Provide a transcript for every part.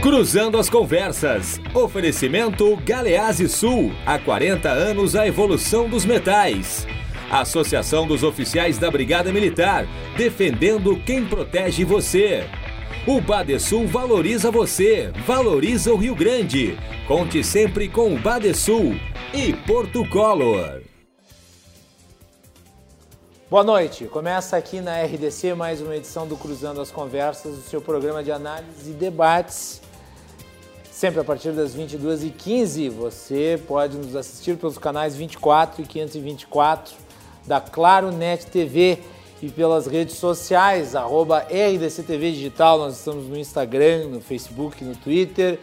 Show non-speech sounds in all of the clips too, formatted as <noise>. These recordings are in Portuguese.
Cruzando as conversas. Oferecimento Galease Sul. Há 40 anos a evolução dos metais. Associação dos Oficiais da Brigada Militar. Defendendo quem protege você. O Badesul valoriza você, valoriza o Rio Grande. Conte sempre com o Badesul e Porto Color. Boa noite. Começa aqui na RDC mais uma edição do Cruzando as Conversas, o seu programa de análise e debates. Sempre a partir das 22h15, você pode nos assistir pelos canais 24 e 524 da Claro Net TV e pelas redes sociais, arroba RDCTV Digital. Nós estamos no Instagram, no Facebook, no Twitter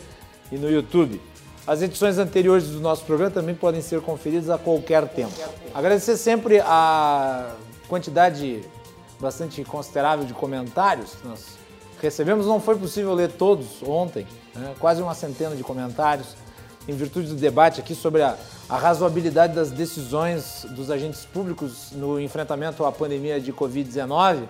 e no YouTube. As edições anteriores do nosso programa também podem ser conferidas a qualquer tempo. Agradecer sempre a quantidade bastante considerável de comentários que nós recebemos. Não foi possível ler todos ontem, né? quase uma centena de comentários, em virtude do debate aqui sobre a, a, razoabilidade das decisões dos agentes públicos no enfrentamento à pandemia de Covid-19.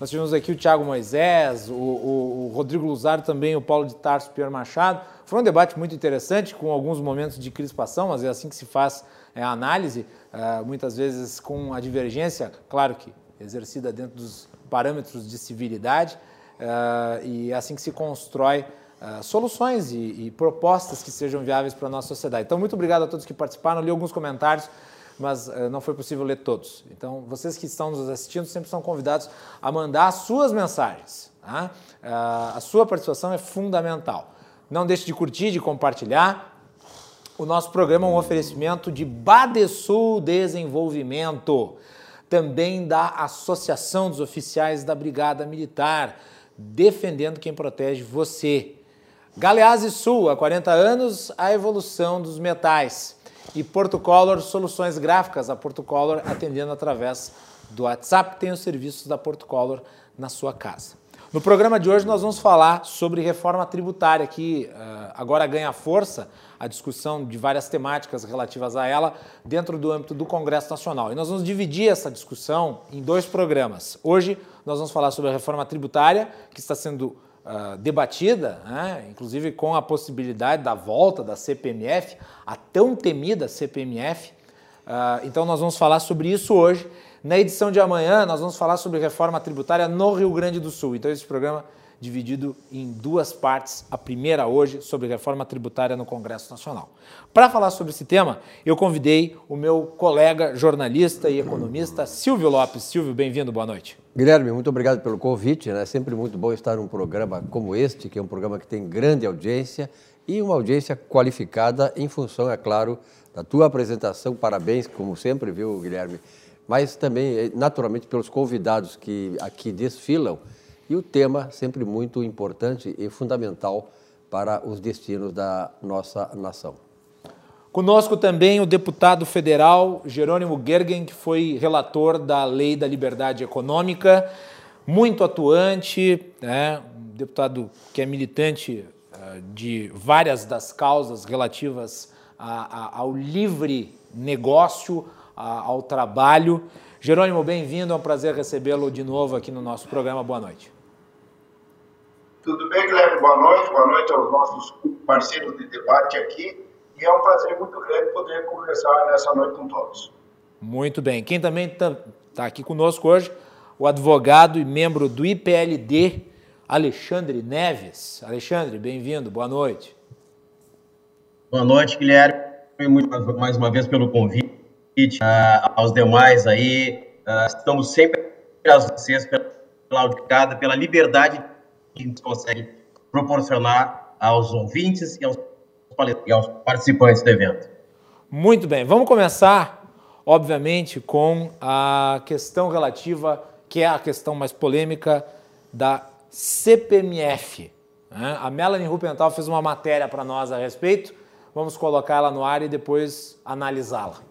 Nós tivemos aqui o Tiago Moisés, o, o, o, Rodrigo Luzar também, o Paulo de Tarso, Pierre Machado. Foi um debate muito interessante, com alguns momentos de crispação, mas é assim que se faz é, a análise, uh, muitas vezes com a divergência, claro que exercida dentro dos parâmetros de civilidade, uh, e é assim que se constrói uh, soluções e, e, propostas que sejam viáveis para a nossa sociedade. Então, muito obrigado a todos que participaram, li alguns comentários, mas uh, não foi possível ler todos. Então, vocês que estão nos assistindo sempre são convidados a mandar as suas mensagens. Tá? a sua participação é fundamental. Não deixe de curtir, de compartilhar. O nosso programa é um oferecimento de Badesul Desenvolvimento, também da Associação dos Oficiais da Brigada Militar, defendendo quem protege você. Galeazzi Sul, há 40 anos, a evolução dos metais. E Porto Color, soluções gráficas. A Porto Color atendendo através do WhatsApp, tem os serviços da Porto Color na sua casa. No programa de hoje nós vamos falar sobre reforma tributária, que uh, agora ganha força a discussão de várias temáticas relativas a ela dentro do âmbito do Congresso Nacional. E nós vamos dividir essa discussão em dois programas. Hoje nós vamos falar sobre a reforma tributária, que está sendo uh, debatida, né, inclusive com a possibilidade da volta da CPMF, a tão temida CPMF. Uh, ah, então nós vamos falar sobre isso hoje na edição de amanhã, nós vamos falar sobre reforma tributária no Rio Grande do Sul. Então, esse programa dividido em duas partes. A primeira hoje sobre reforma tributária no Congresso Nacional. Para falar sobre esse tema, eu convidei o meu colega jornalista e economista Silvio Lopes. Silvio, bem-vindo, boa noite. Guilherme, muito obrigado pelo convite. É sempre muito bom estar num programa como este, que é um programa que tem grande audiência e uma audiência qualificada em função, é claro, da tua apresentação. Parabéns, como sempre, viu, Guilherme? mas também, eh, naturalmente, pelos convidados que aqui desfilam e o tema sempre muito importante e fundamental para os destinos da nossa nação. Conosco também o deputado federal Jerônimo Gergen, que foi relator da Lei da Liberdade Econômica, muito atuante, né? um deputado que é militante uh, de várias das causas relativas ao livre negócio, ao trabalho. Jerônimo, bem-vindo, é um prazer recebê-lo de novo aqui no nosso programa. Boa noite. Tudo bem, Guilherme? Boa noite. Boa noite aos nossos parceiros de debate aqui. E é um prazer muito grande poder conversar nessa noite com todos. Muito bem. Quem também está tá aqui conosco hoje, o advogado e membro do IPLD, Alexandre Neves. Alexandre, bem-vindo. Boa noite. Boa noite, Guilherme. Muito mais uma vez pelo convite uh, aos demais aí. Uh, estamos sempre a vocês pela auditada, pela liberdade que a gente consegue proporcionar aos ouvintes e aos, e aos participantes do evento. Muito bem, vamos começar, obviamente, com a questão relativa, que é a questão mais polêmica da CPMF. Né? A Melanie Rupental fez uma matéria para nós a respeito, vamos colocá-la no ar e depois analisá-la.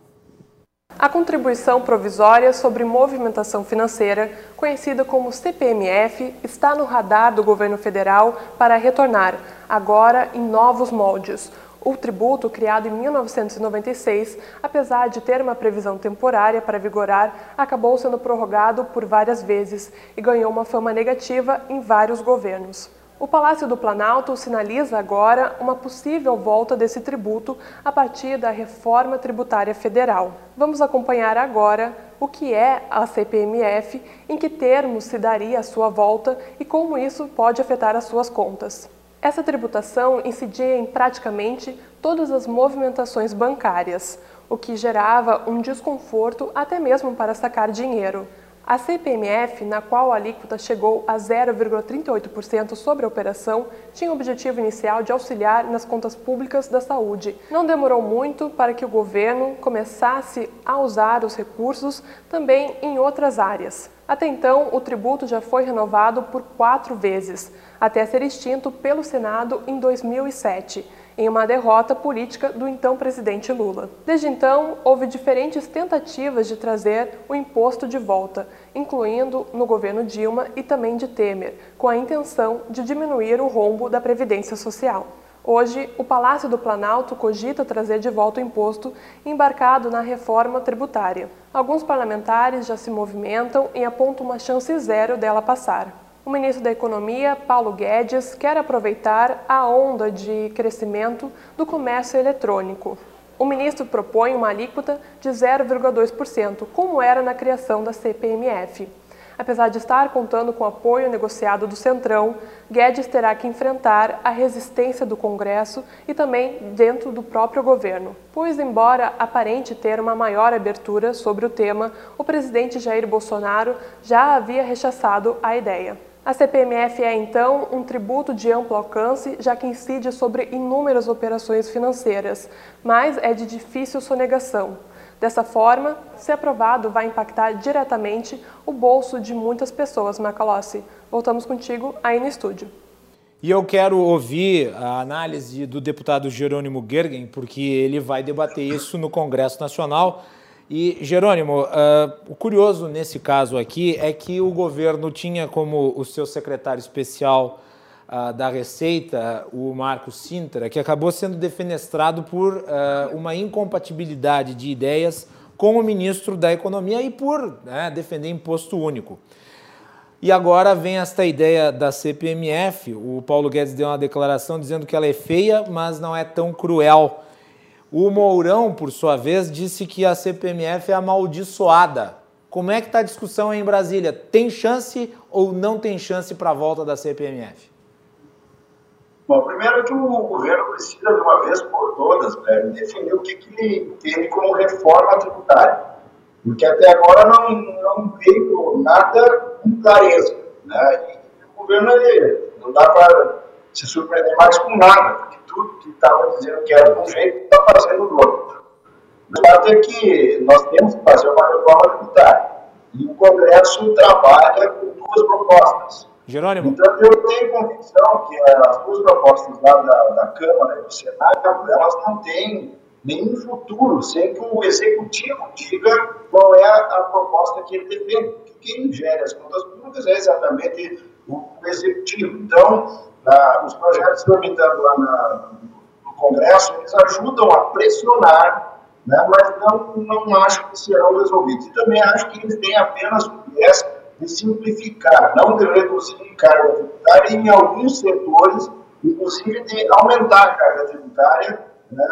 A contribuição provisória sobre movimentação financeira, conhecida como CPMF, está no radar do governo federal para retornar, agora em novos moldes. O tributo, criado em 1996, apesar de ter uma previsão temporária para vigorar, acabou sendo prorrogado por várias vezes e ganhou uma fama negativa em vários governos. O Palácio do Planalto sinaliza agora uma possível volta desse tributo a partir da reforma tributária federal. Vamos acompanhar agora o que é a CPMF, em que termos se daria a sua volta e como isso pode afetar as suas contas. Essa tributação incidia em praticamente todas as movimentações bancárias, o que gerava um desconforto até mesmo para sacar dinheiro. A CPMF, na qual a alíquota chegou a 0,38% sobre a operação, tinha o objetivo inicial de auxiliar nas contas públicas da saúde. Não demorou muito para que o governo começasse a usar os recursos também em outras áreas. Até então, o tributo já foi renovado por quatro vezes, até ser extinto pelo Senado em 2007 em uma derrota política do então presidente Lula. Desde então, houve diferentes tentativas de trazer o imposto de volta, incluindo no governo Dilma e também de Temer, com a intenção de diminuir o rombo da Previdência Social. Hoje, o Palácio do Planalto cogita trazer de volta o imposto embarcado na reforma tributária. Alguns parlamentares já se movimentam e apontam uma chance zero dela passar. O ministro da Economia, Paulo Guedes, quer aproveitar a onda de crescimento do comércio eletrônico. O ministro propõe uma alíquota de 0,2%, como era na criação da CPMF. Apesar de estar contando com apoio negociado do Centrão, Guedes terá que enfrentar a resistência do Congresso e também dentro do próprio governo. Pois, embora aparente ter uma maior abertura sobre o tema, o presidente Jair Bolsonaro já havia rechaçado a ideia. A CPMF é, então, um tributo de amplo alcance, já que incide sobre inúmeras operações financeiras, mas é de difícil sonegação. Dessa forma, se aprovado, vai impactar diretamente o bolso de muitas pessoas, Macalossi. Voltamos contigo aí no estúdio. E eu quero ouvir a análise do deputado Jerônimo Gergen, porque ele vai debater isso no Congresso Nacional. E, Jerônimo, uh, o curioso nesse caso aqui é que o governo tinha como o seu secretário especial uh, da Receita, o Marco Sintra, que acabou sendo defenestrado por uh, uma incompatibilidade de ideias com o ministro da Economia e por né, defender imposto único. E agora vem esta ideia da CPMF. O Paulo Guedes deu uma declaração dizendo que ela é feia, mas não é tão cruel. O Mourão, por sua vez, disse que a CPMF é amaldiçoada. Como é que está a discussão aí em Brasília? Tem chance ou não tem chance para a volta da CPMF? Bom, primeiro que o governo precisa, de uma vez por todas, né, definir o que, que ele entende como reforma tributária. Porque até agora não, não veio nada com clareza. Né? E o governo ele, não dá para se surpreender mais com nada, porque tudo que estava dizendo que era de um jeito está fazendo do outro. O fato é que nós temos que fazer uma reforma tributária. E o Congresso trabalha com duas propostas. Jerônimo. Então, eu tenho convicção que as duas propostas lá da, da Câmara e do Senado, elas não têm nenhum futuro sem que o Executivo diga qual é a, a proposta que ele defende. Porque quem gere as contas públicas é exatamente o, o Executivo. Então, ah, os projetos tramitando lá na, no Congresso, eles ajudam a pressionar, né, mas não, não acho que serão resolvidos. E também acho que eles têm apenas o viés de simplificar, não de reduzir carga tributária em alguns setores, inclusive de aumentar a carga tributária, né,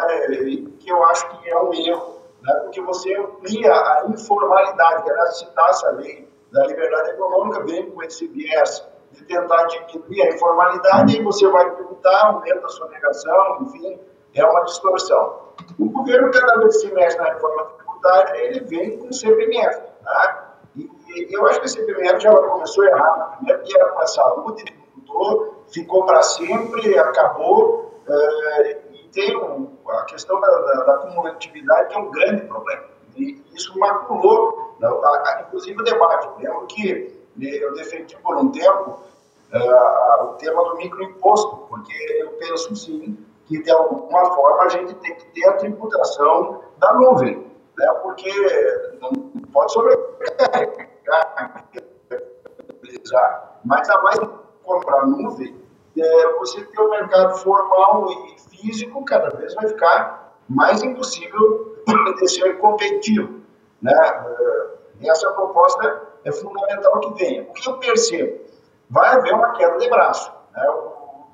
que eu acho que é um erro, né, porque você amplia a informalidade, que aliás citasse a lei da liberdade econômica, vem com esse viés de tentar diminuir a informalidade, e você vai tributar, aumenta a sua negação, enfim, é uma distorção. O governo, cada vez que se mexe na reforma tributária, ele vem com CPMF. Tá? E, e, eu acho que o CPMF já começou errado. Primeiro que era para a saúde, mudou, ficou para sempre, acabou. É, e tem um, a questão da, da, da, cumulatividade, que é um grande problema. E isso maculou, inclusive, o debate. Lembro que eu defendi por um tempo uh, o tema do microimposto, porque eu penso sim que de alguma forma a gente tem que ter a tributação da nuvem, né? porque não pode sobrecarregar, mas a mais comprar nuvem, é, você ter o mercado formal e físico cada vez vai ficar mais impossível de ser competitivo. Né? E essa proposta é fundamental que venha. O que eu percebo? Vai haver uma queda de braço. Né?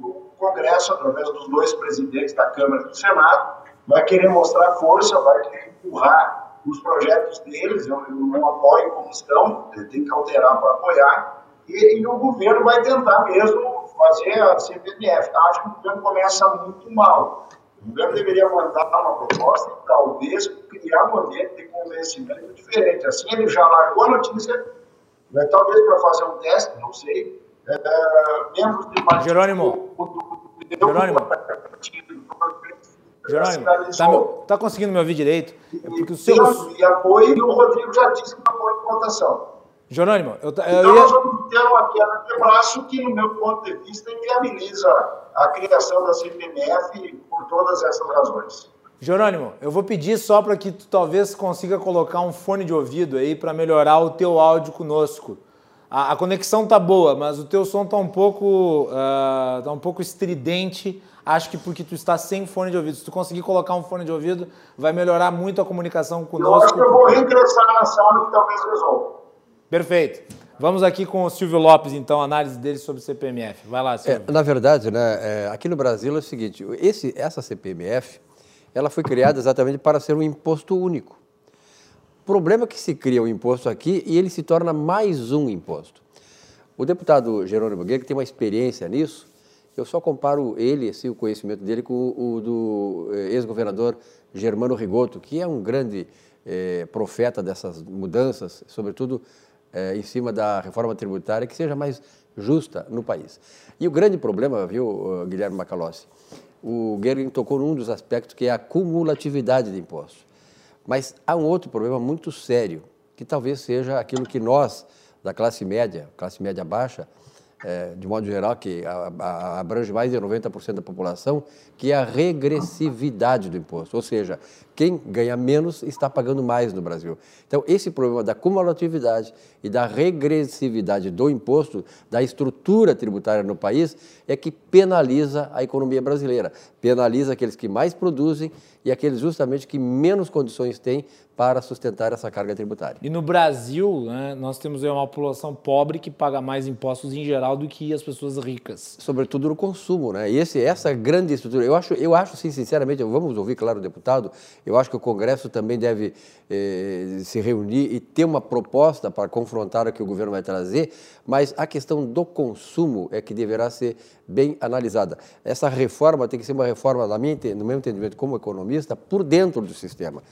O Congresso, através dos dois presidentes da Câmara e do Senado, vai querer mostrar força, vai querer empurrar os projetos deles, eu, eu não apoio como estão, tem que alterar para apoiar, e, e, o governo vai tentar mesmo fazer a CPMF. Acho que o governo começa muito mal. O governo deveria mandar uma proposta e talvez criar um ambiente de convencimento diferente. Assim ele já largou a notícia, né, talvez para fazer um teste, não sei. É, membros de Jerônimo. Jerônimo. Jerônimo, tá, tá, conseguindo me ouvir direito? É porque o seu... E apoio, e o Rodrigo já disse que apoio de votação. Jerônimo, eu, eu então nós vamos ter uma queda de braço que, no meu ponto de vista, inviabiliza a criação da CPMF por todas essas razões. Jerônimo, eu vou pedir só para que tu talvez consiga colocar um fone de ouvido aí para melhorar o teu áudio conosco. A, a, conexão tá boa, mas o teu som tá um pouco, uh, tá um pouco estridente. Acho que porque tu está sem fone de ouvido. Se tu conseguir colocar um fone de ouvido, vai melhorar muito a comunicação conosco. Eu acho que eu vou reingressar na sala que talvez resolva. Perfeito. Vamos aqui com o Silvio Lopes, então, análise dele sobre o CPMF. Vai lá, Silvio. É, na verdade, né, é, aqui no Brasil é o seguinte, esse, essa CPMF, ela foi criada exatamente para ser um imposto único. O problema é que se cria um imposto aqui e ele se torna mais um imposto. O deputado Jerônimo Guerra, tem uma experiência nisso, eu só comparo ele, assim, o conhecimento dele, com o, do eh, ex-governador Germano Rigoto, que é um grande eh, profeta dessas mudanças, sobretudo é, em cima da reforma tributária que seja mais justa no país. E o grande problema, viu, Guilherme Macalossi, o Gergen tocou num dos aspectos que é a cumulatividade de impostos. Mas há um outro problema muito sério, que talvez seja aquilo que nós, da classe média, classe média baixa, é, de modo geral, que abrange mais de 90% da população, que é a regressividade do imposto. Ou seja, quem ganha menos está pagando mais no Brasil. Então, esse problema da cumulatividade e da regressividade do imposto, da estrutura tributária no país, é que penaliza a economia brasileira. Penaliza aqueles que mais produzem e aqueles justamente que menos condições têm para sustentar essa carga tributária. E no Brasil, né, nós temos uma população pobre que paga mais impostos em geral do que as pessoas ricas. Sobretudo no consumo, né? E esse, essa grande estrutura, eu acho, eu acho, sim, sinceramente, vamos ouvir, claro, o deputado, eu acho que o Congresso também deve eh, se reunir e ter uma proposta para confrontar o que o governo vai trazer, mas a questão do consumo é que deverá ser bem analisada. Essa reforma tem que ser uma reforma, na minha, no meu entendimento como economista, por dentro do sistema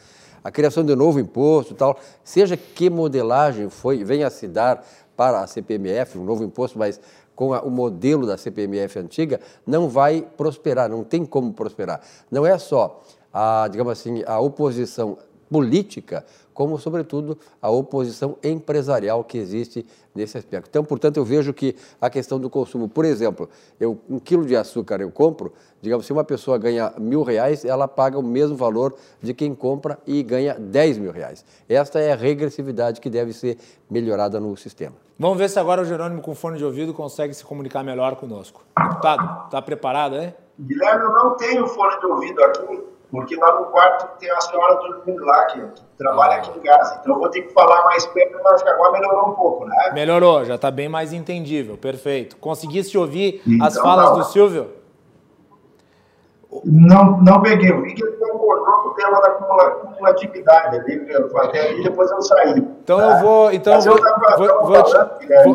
a criação de novo imposto tal, seja que modelagem foi, venha se dar para a CPMF, um novo imposto, mas com a, o modelo da CPMF antiga, não vai prosperar, não tem como prosperar. Não é só a, digamos assim, a oposição política, como, sobretudo, a oposição empresarial que existe nesse aspecto. Então, portanto, eu vejo que a questão do consumo, por exemplo, eu, um quilo de açúcar eu compro, digamos, se uma pessoa ganha mil reais, ela paga o mesmo valor de quem compra e ganha 10 mil reais. Esta é a regressividade que deve ser melhorada no sistema. Vamos ver se agora o Jerônimo com fone de ouvido consegue se comunicar melhor conosco. Deputado, está preparado, é? Guilherme, eu não tenho fone de ouvido aqui, porque lá no quarto tem a senhora dormindo lá, que, que trabalha aqui em casa. Então eu vou ter que falar mais perto, mas agora melhorou um pouco, né? Melhorou, já está bem mais entendível, perfeito. Conseguiste ouvir então, as falas não. do Silvio? Não, não peguei. Eu vi que ele concordou com o tema da cumulatividade ali, até ali, depois eu saí. Então tá? eu vou. Então eu vou, vou, vou, te, vou,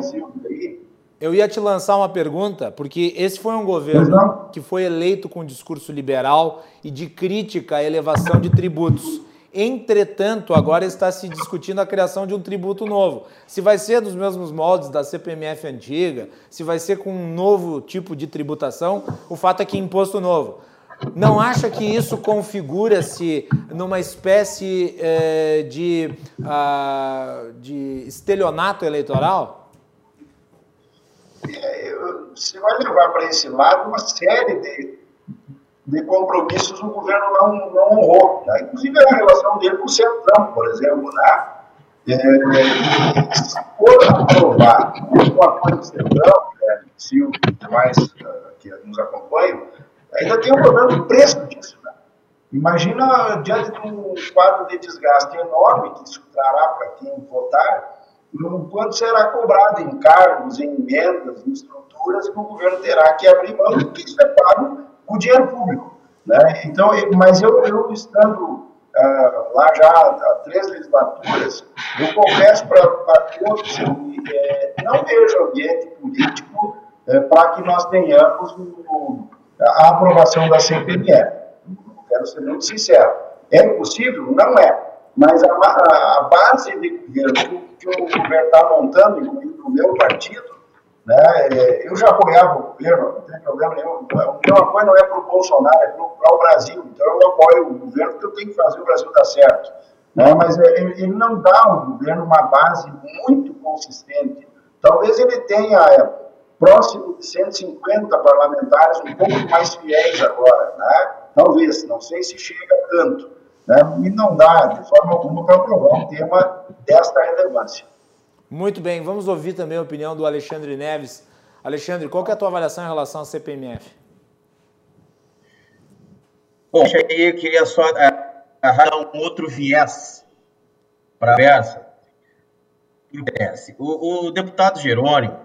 eu ia te lançar uma pergunta, porque esse foi um governo que foi eleito com um discurso liberal e de crítica à elevação de tributos. Entretanto, agora está se discutindo a criação de um tributo novo. Se vai ser dos mesmos moldes da CPMF antiga, se vai ser com um novo tipo de tributação, o fato é que é imposto novo. Não acha que isso configura-se numa espécie eh, de, uh, de estelionato eleitoral? Você vai levar para esse lado uma série de, de compromissos o governo não, não honrou. Né? Inclusive a relação dele com o Centrão, por exemplo. Né? É, se for aprovar o apoio do Centrão, né, Silvio e demais uh, que nos acompanham, ainda tem um problema do preço disso. Né? Imagina, diante de um quadro de desgaste enorme que isso trará para quem votar, no quanto será cobrado em cargos, em emendas, em estruturas que o governo terá que abrir mão, porque isso é pago com dinheiro público. Né? Então, mas eu, eu estando uh, lá já há três legislaturas, eu confesso para todos, é, não vejo ambiente político é, para que nós tenhamos a aprovação da CPMF. Quero ser muito sincero. É impossível? Não é. Mas a, a, base de governo que o governo está montando, incluindo o meu partido, né, é, eu já apoiava o governo, não tem problema nenhum. O meu apoio não é para o Bolsonaro, é para o Brasil. Então eu apoio o governo porque eu tenho que fazer o Brasil dar certo. Né, mas é, ele não dá ao governo uma base muito consistente. Talvez ele tenha é, próximo de 150 parlamentares, um pouco mais fiéis agora. Né? Talvez, não sei se chega tanto. Né? E não dá, de forma alguma, para aprovar um tema desta relevância. Muito bem, vamos ouvir também a opinião do Alexandre Neves. Alexandre, qual é a tua avaliação em relação ao CPMF? Bom, eu queria só dar um outro viés para a conversa. O, o deputado Jerônimo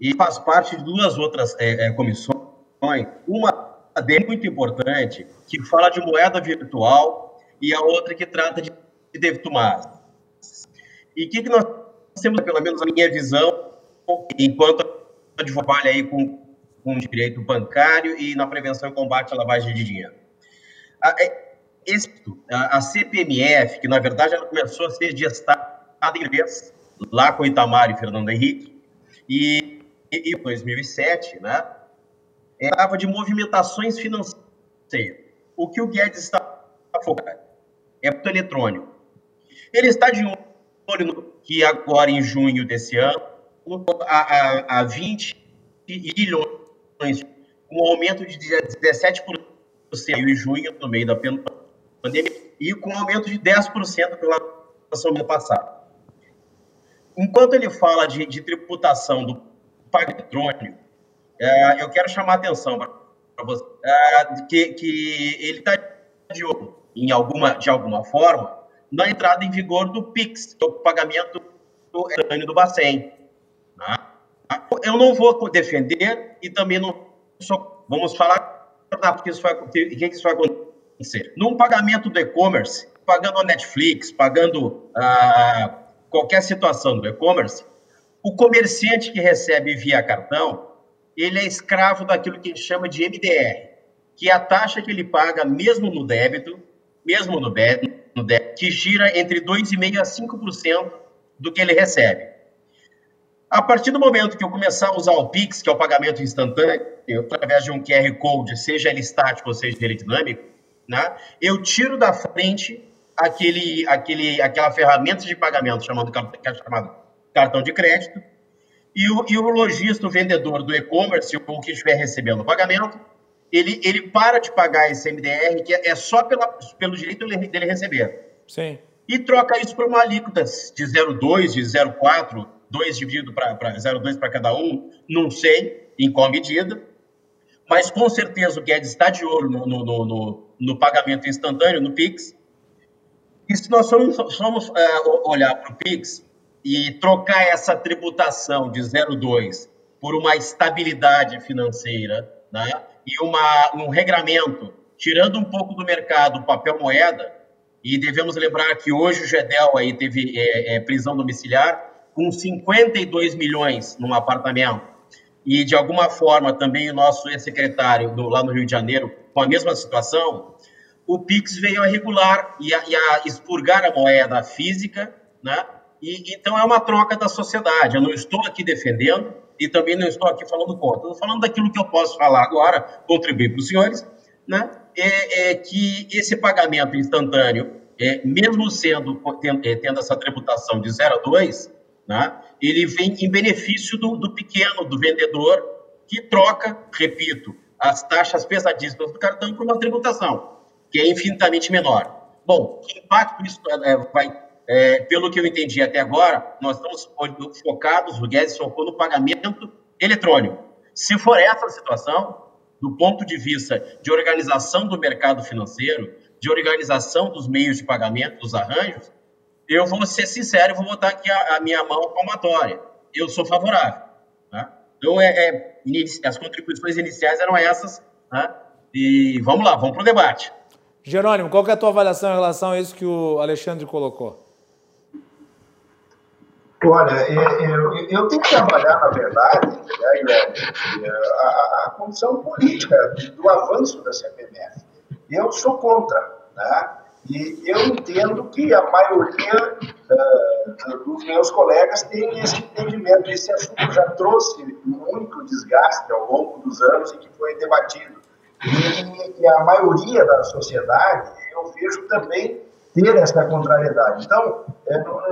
e faz parte de duas outras é, é, comissões, uma dele muito importante, que fala de moeda virtual, e a outra que trata de débito máximo. E o que, que nós temos, pelo menos a minha visão, enquanto advogado aí com, com direito bancário e na prevenção e combate à lavagem de dinheiro. A, é, esse, a, a CPMF, que na verdade ela começou a ser gestada em inglês, lá com Itamar e Fernando Henrique, e em 2007, né, falava de movimentações financeiras. O que o Guedes está focando é muito eletrônico. Ele está de olho no que agora em junho desse ano, a, a, a 20 bilhões, com um aumento de 17% em junho, no meio da pandemia, e com um aumento de 10% pela relação do ano passado. Enquanto ele fala de, de tributação do pago eletrônico, é, eu quero chamar a atenção para você é, que, que ele está de olho, em alguma, de alguma forma, na entrada em vigor do PIX, que é o pagamento do, do Bacen. Né? Eu não vou defender e também não sou, vamos falar porque isso vai, que, que isso vai acontecer. Num pagamento do e-commerce, pagando a Netflix, pagando ah, qualquer situação do e-commerce, o comerciante que recebe via cartão, ele é escravo daquilo que a gente chama de MDR, que é a taxa que ele paga mesmo no débito, mesmo no débito, que gira entre 2,5% a 5% do que ele recebe. A partir do momento que eu começar a usar o Pix, que é o pagamento instantâneo, através de um QR Code, seja ele estático ou seja ele dinâmico, né, eu tiro da frente aquele, aquele, aquela ferramenta de pagamento chamado, é chamado cartão de crédito, e o, e o lojista, o vendedor do e-commerce, ou que estiver recebendo o pagamento, ele, ele para de pagar esse MDR, que é só pela, pelo direito dele receber. Sim. E troca isso para uma alíquota de 0,2, de 0,4, 2 dividido para 0,2 para cada um, não sei em qual medida, mas com certeza o Guedes está de olho no, no, no, no, pagamento instantâneo, no PIX. E se nós somos, somos uh, olhar para o PIX e trocar essa tributação de 0,2 por uma estabilidade financeira, né? e uma, um regramento, tirando um pouco do mercado o papel moeda, e devemos lembrar que hoje o GEDEL aí teve é, é, prisão domiciliar com 52 milhões num apartamento, e de alguma forma também o nosso ex-secretário lá no Rio de Janeiro com a mesma situação, o PIX veio a regular e a, e a expurgar a moeda física, né? E, então é uma troca da sociedade. Eu não estou aqui defendendo, e também não estou aqui falando contra. Estou falando daquilo que eu posso falar agora, contribuir para os senhores, né? É, é, que esse pagamento instantâneo, é, mesmo sendo tendo, é, essa tributação de 0 a 2, né? ele vem em benefício do, do pequeno, do vendedor, que troca, repito, as taxas pesadíssimas do cartão por uma tributação, que é infinitamente menor. Bom, que impacto isso é, vai é, pelo que eu entendi até agora, nós estamos focados, o Guedes focou no pagamento eletrônico. Se for essa a situação, do ponto de vista de organização do mercado financeiro, de organização dos meios de pagamento, dos arranjos, eu vou ser sincero, vou botar aqui a, a minha mão palmatória. Eu sou favorável. Tá? Então, é, é, as contribuições iniciais eram essas. Tá? E vamos lá, vamos para o debate. Jerônimo, qual é a tua avaliação em relação a isso que o Alexandre colocou? Olha, eu, eu tenho que avaliar, na verdade, né, a, a condição política do avanço da CPMF. Eu sou contra, né? E eu entendo que a maioria uh, dos meus colegas tem esse entendimento. Esse assunto já trouxe muito desgaste ao longo dos anos e que foi debatido. E, e a maioria da sociedade, eu vejo também ter essa contrariedade. Então, é, para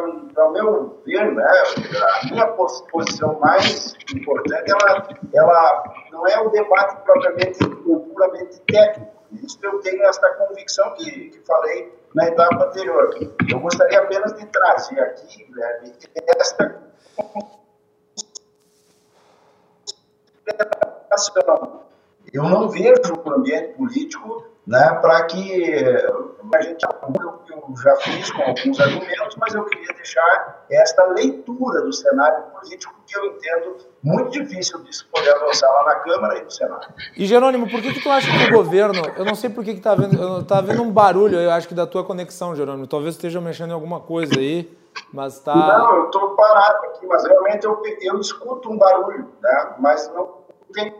o meu ver, né, a minha posição mais importante, ela, ela não é o debate propriamente puramente técnico. Isso eu tenho essa convicção que, que falei na etapa anterior. Eu gostaria apenas de trazer aqui, Guilherme, esta eu não vejo o ambiente político né, para que a gente eu já fiz com alguns argumentos, mas eu queria deixar esta leitura do cenário político que eu entendo muito difícil se poder avançar lá na Câmara e no Senado. E Jerônimo, por que, que tu acha que o governo, eu não sei por que, que tá vendo, tá vendo um barulho, eu acho que da tua conexão, Jerônimo, talvez esteja mexendo em alguma coisa aí, mas tá... Não, eu estou parado aqui, mas realmente eu, eu escuto um barulho, né, mas não tem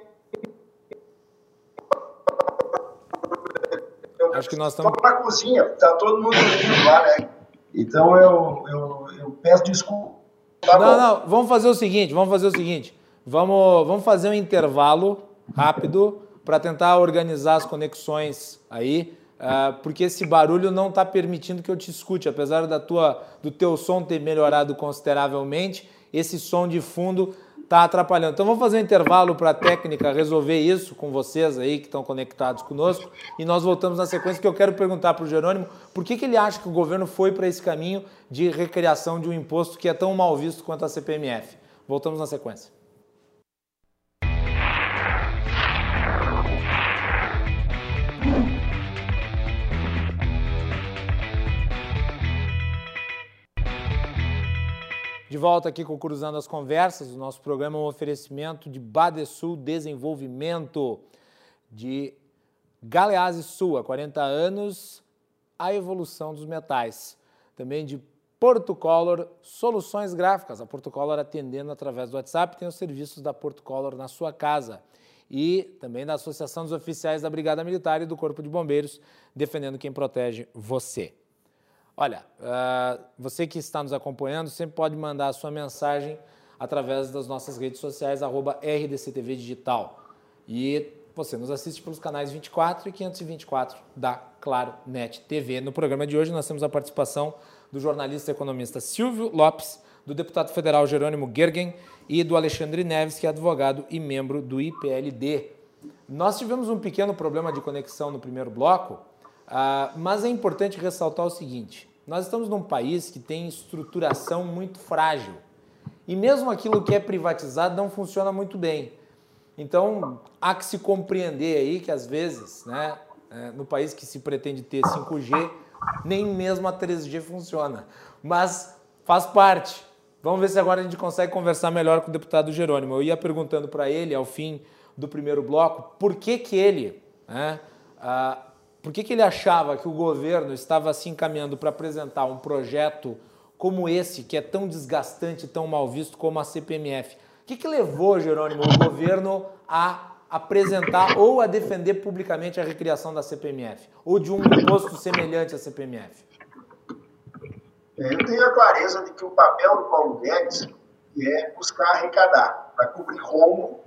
Acho que nós estamos. Na cozinha, está todo mundo dormindo lá, né? Então eu, eu, eu peço desculpa. Tá não, bom. não, vamos fazer o seguinte, vamos fazer o seguinte. Vamos, vamos fazer um intervalo rápido para tentar organizar as conexões aí, uh, porque esse barulho não está permitindo que eu te escute, apesar da tua, do teu som ter melhorado consideravelmente, esse som de fundo está atrapalhando. Então vamos fazer um intervalo para a técnica resolver isso com vocês aí que estão conectados conosco e nós voltamos na sequência que eu quero perguntar para o Jerônimo por que, que ele acha que o governo foi para esse caminho de recriação de um imposto que é tão mal visto quanto a CPMF. Voltamos na sequência. De volta aqui com Cruzando as Conversas, o nosso programa é um oferecimento de Badesul Desenvolvimento, de Galeazzi há 40 anos, a evolução dos metais. Também de Porto Color Soluções Gráficas, a Porto Color atendendo através do WhatsApp, tem os serviços da Porto Color na sua casa. E também da Associação dos Oficiais da Brigada Militar e do Corpo de Bombeiros, defendendo quem protege você. Olha, uh, você que está nos acompanhando sempre pode mandar a sua mensagem através das nossas redes sociais, arroba RDCTV Digital. E você nos assiste pelos canais 24 e 524 da Claro Net TV. No programa de hoje nós temos a participação do jornalista e economista Silvio Lopes, do deputado federal Jerônimo Gergen e do Alexandre Neves, que é advogado e membro do IPLD. Nós tivemos um pequeno problema de conexão no primeiro bloco, uh, mas é importante ressaltar o seguinte: nós estamos num país que tem estruturação muito frágil. E mesmo aquilo que é privatizado não funciona muito bem. Então, há que se compreender aí que às vezes, né, é, no país que se pretende ter 5G, nem mesmo a 3G funciona. Mas faz parte. Vamos ver se agora a gente consegue conversar melhor com o deputado Jerônimo. Eu ia perguntando para ele, ao fim do primeiro bloco, por que que ele, né, ah, por que, que ele achava que o governo estava se encaminhando para apresentar um projeto como esse, que é tão desgastante, tão mal visto como a CPMF? O que, que levou, Jerônimo, o governo a apresentar ou a defender publicamente a recriação da CPMF? Ou de um imposto semelhante à CPMF? Eu tenho a clareza de que o papel do Paulo Guedes é buscar arrecadar, para cobrir rombo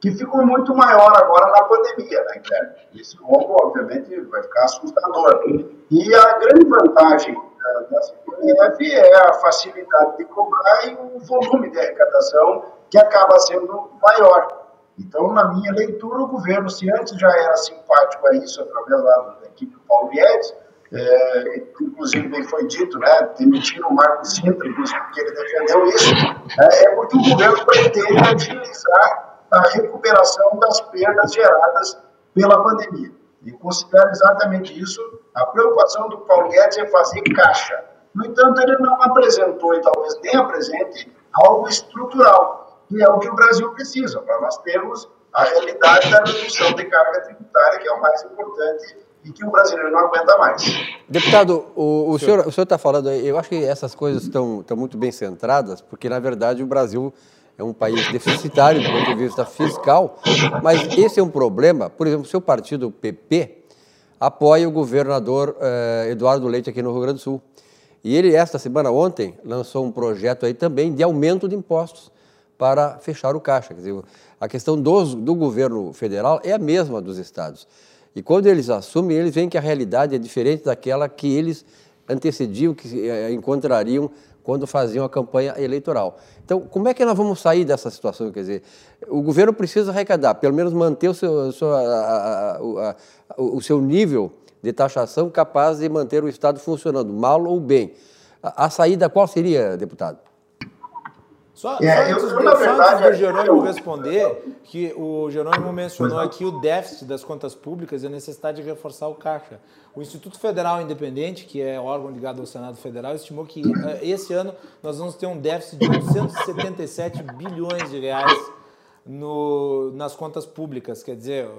que ficou muito maior agora na pandemia, né, Guilherme? Esse rombo, obviamente, vai ficar assustador. E a grande vantagem uh, da CPMF é a facilidade de cobrar e o volume de arrecadação que acaba sendo maior. Então, na minha leitura, o governo, se antes já era simpático a isso, através da, equipe do Paulo Guedes, é, inclusive bem foi dito, né, demitiram o Marco Sintra, inclusive porque ele defendeu isso, é, é porque o governo pretende agilizar a recuperação das perdas geradas pela pandemia. E considero exatamente isso. A preocupação do Paulo Guedes é fazer caixa. No entanto, ele não apresentou e talvez nem apresente algo estrutural, que é o que o Brasil precisa, para nós termos a realidade da redução de carga tributária, que é o mais importante e que o brasileiro não aguenta mais. Deputado, o, o senhor está falando aí, eu acho que essas coisas estão muito bem centradas, porque, na verdade, o Brasil é um país deficitário do ponto de vista fiscal, mas esse é um problema. Por exemplo, seu partido, o PP, apoia o governador eh, Eduardo Leite aqui no Rio Grande do Sul. E ele, esta semana, ontem, lançou um projeto aí também de aumento de impostos para fechar o caixa. Quer dizer, a questão do, do governo federal é a mesma dos estados. E quando eles assumem, eles veem que a realidade é diferente daquela que eles antecediam, que eh, encontrariam quando faziam a campanha eleitoral. Então, como é que nós vamos sair dessa situação? Quer dizer, o governo precisa arrecadar, pelo menos manter o seu, a, a, a, o seu nível de taxação capaz de manter o Estado funcionando, mal ou bem. A, saída qual seria, deputado? Só, é, só, antes, eu, só verdade, antes do Jerônimo responder, que o Jerônimo mencionou aqui o déficit das contas públicas e a necessidade de reforçar o caixa. O Instituto Federal Independente, que é órgão ligado ao Senado Federal, estimou que uh, esse ano nós vamos ter um déficit de 877 bilhões de reais no, nas contas públicas. Quer dizer,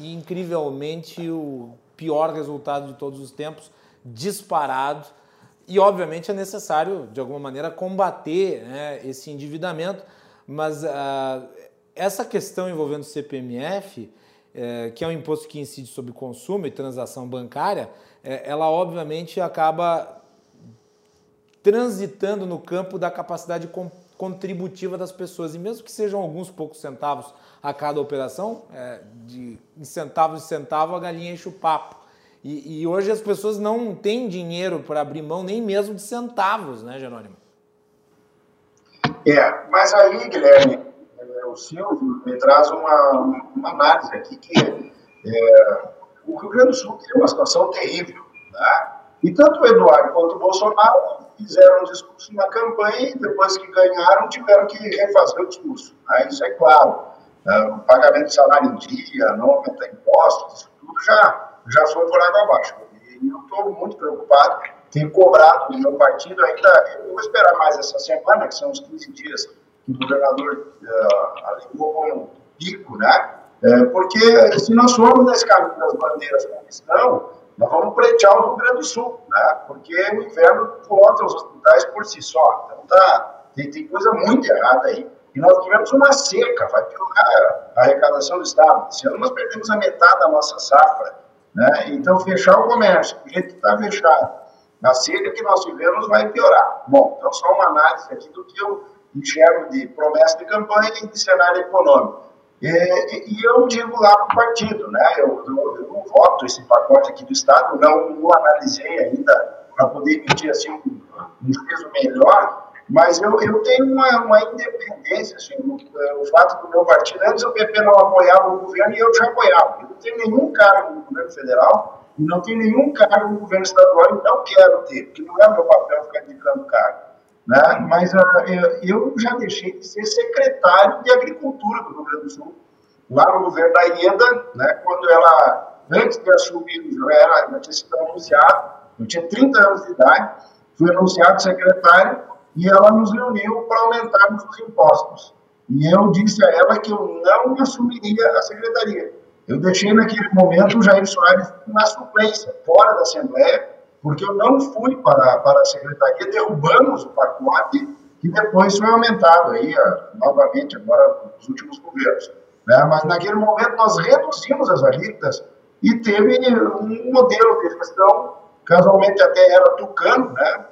incrivelmente o pior resultado de todos os tempos, disparado. E, obviamente, é necessário, de alguma maneira, combater né, esse endividamento, mas uh, essa questão envolvendo o CPMF, uh, que é um imposto que incide sobre consumo e transação bancária, uh, ela, obviamente, acaba transitando no campo da capacidade contributiva das pessoas. E mesmo que sejam alguns poucos centavos a cada operação, é, de centavos de centavo, a galinha enche o papo. E, e hoje as pessoas não têm dinheiro para abrir mão nem mesmo de centavos, né, Jerônimo? É, mas aí, Guilherme, é, o Silvio me traz uma, uma análise aqui que é, o Rio Grande do Sul tem uma situação terrível. Tá? E tanto o Eduardo quanto o Bolsonaro fizeram um discurso na campanha e depois que ganharam tiveram que refazer o discurso. Né? Isso é claro. É, o pagamento de salário em dia, não aumentar impostos, isso tudo já já foi por água abaixo. E eu estou muito preocupado, tenho cobrado do meu partido ainda, eu vou esperar mais essa semana, que são os 15 dias que o governador uh, alegou como pico, né? É, porque se nós formos nesse caminho das bandeiras como estão, nós vamos pretear o Rio Grande do Sul, né? Porque o inverno lota os hospitais por si só. Então tá, tem, tem coisa muito errada aí. E nós tivemos uma seca, vai piorar a arrecadação do Estado. Esse ano nós perdemos a metade da nossa safra. Né? Então, fechar o comércio, do jeito que está fechado, na seca que nós tivemos, vai piorar. Bom, então, só uma análise aqui do que eu enxergo de promessa de campanha e de cenário econômico. E, e, eu digo lá para o partido, né? Eu, eu, eu, voto esse pacote aqui do Estado, não, não analisei ainda para poder emitir assim, um, juízo melhor, mas eu, eu tenho uma, uma independência, assim, o, é, o, fato do meu partido, antes o PP não apoiava o governo e eu já apoiava. Eu não tenho nenhum cargo no governo federal e não tenho nenhum cargo no governo estadual e não quero ter, porque não é meu papel ficar indicando cargo. Né? Mas uh, eu já deixei de ser secretário de Agricultura do Rio Grande do Sul, lá no governo da Ieda, né, quando ela, antes de assumir, já, era, já tinha sido anunciado, eu tinha 30 anos de idade, fui anunciado secretário, e ela nos reuniu para aumentarmos os impostos. E eu disse a ela que eu não assumiria a secretaria. Eu deixei naquele momento o Jair Soares na suplência, fora da Assembleia, porque eu não fui para, para a secretaria, derrubamos o pacote que depois foi aumentado aí, novamente, agora nos últimos governos. Né? Mas naquele momento nós reduzimos as alíquotas e teve um modelo de gestão, casualmente até era tucano, né?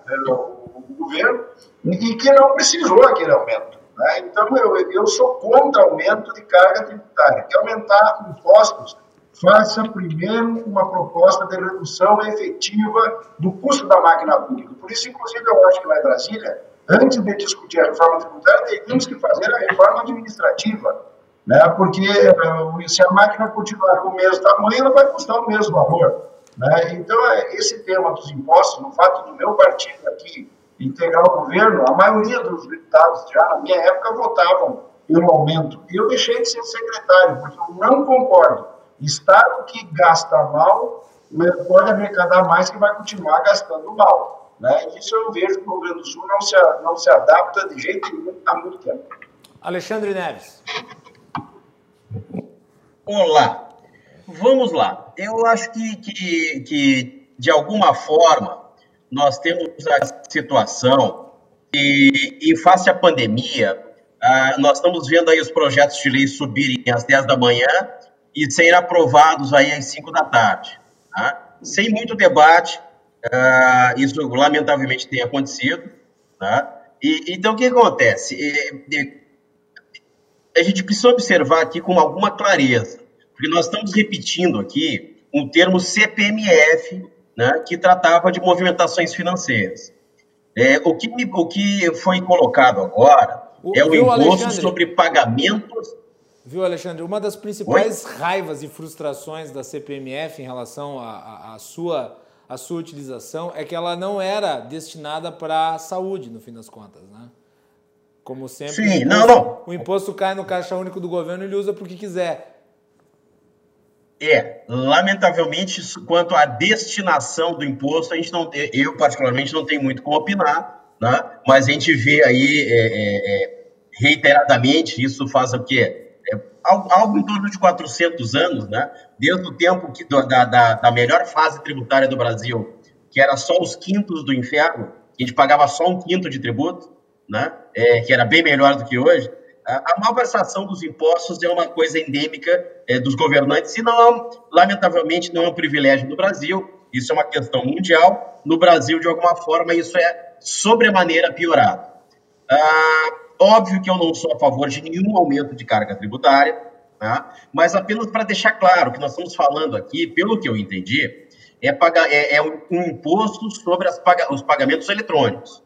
Governo, e que não precisou aquele aumento. Né? Então, eu, eu sou contra aumento de carga tributária. Que aumentar impostos, faça primeiro uma proposta de redução efetiva do custo da máquina pública. Por isso, inclusive, eu acho que lá em Brasília, antes de discutir a reforma tributária, teríamos que fazer a reforma administrativa. Né? Porque eh, se a máquina continuar com o mesmo tamanho, ela vai custar o mesmo valor. Né? Então, é, esse tema dos impostos, no fato do meu partido aqui integrar o governo, a maioria dos deputados, já na minha época, votavam pelo aumento. E eu deixei de ser secretário, porque eu não concordo Estado que gasta mal pode arrecadar mais que vai continuar gastando mal. Né? Isso eu vejo que o Rio Grande do Sul não se, não se adapta de jeito nenhum há muito tempo. Alexandre Neves. Olá. Vamos lá. Eu acho que, que, que de alguma forma, nós temos a situação e, e face à pandemia, ah, nós estamos vendo aí os projetos de lei subirem às 10 da manhã e serem aprovados aí às 5 da tarde. Tá? Sem muito debate, ah, isso lamentavelmente tem acontecido. Tá? E, então, o que acontece? E, e, a gente precisa observar aqui com alguma clareza, porque nós estamos repetindo aqui um termo CPMF, né, que tratava de movimentações financeiras. É, o, que, o que foi colocado agora o, é o imposto sobre pagamentos. Viu, Alexandre? Uma das principais Oi? raivas e frustrações da CPMF em relação à sua, a sua utilização é que ela não era destinada para a saúde, no fim das contas, né? Como sempre. Sim, imposto, não, não. O imposto cai no caixa único do governo e ele usa para o que quiser. É, lamentavelmente, quanto à destinação do imposto, a gente não, eu particularmente não tenho muito como opinar, né? mas a gente vê aí é, é, é reiteradamente, isso faz o quê? É, algo, algo, em torno de 400 anos, né? desde o tempo que, da, da, da melhor fase tributária do Brasil, que era só os quintos do inferno, a gente pagava só um quinto de tributo, né? É, que era bem melhor do que hoje, a malversação dos impostos é uma coisa endêmica é, dos governantes e não, lamentavelmente, não é um privilégio do Brasil. Isso é uma questão mundial. No Brasil, de alguma forma, isso é sobremaneira piorado. Ah, óbvio que eu não sou a favor de nenhum aumento de carga tributária, tá? mas apenas para deixar claro que nós estamos falando aqui, pelo que eu entendi, é, pagar, é, é um, imposto sobre paga, os pagamentos eletrônicos.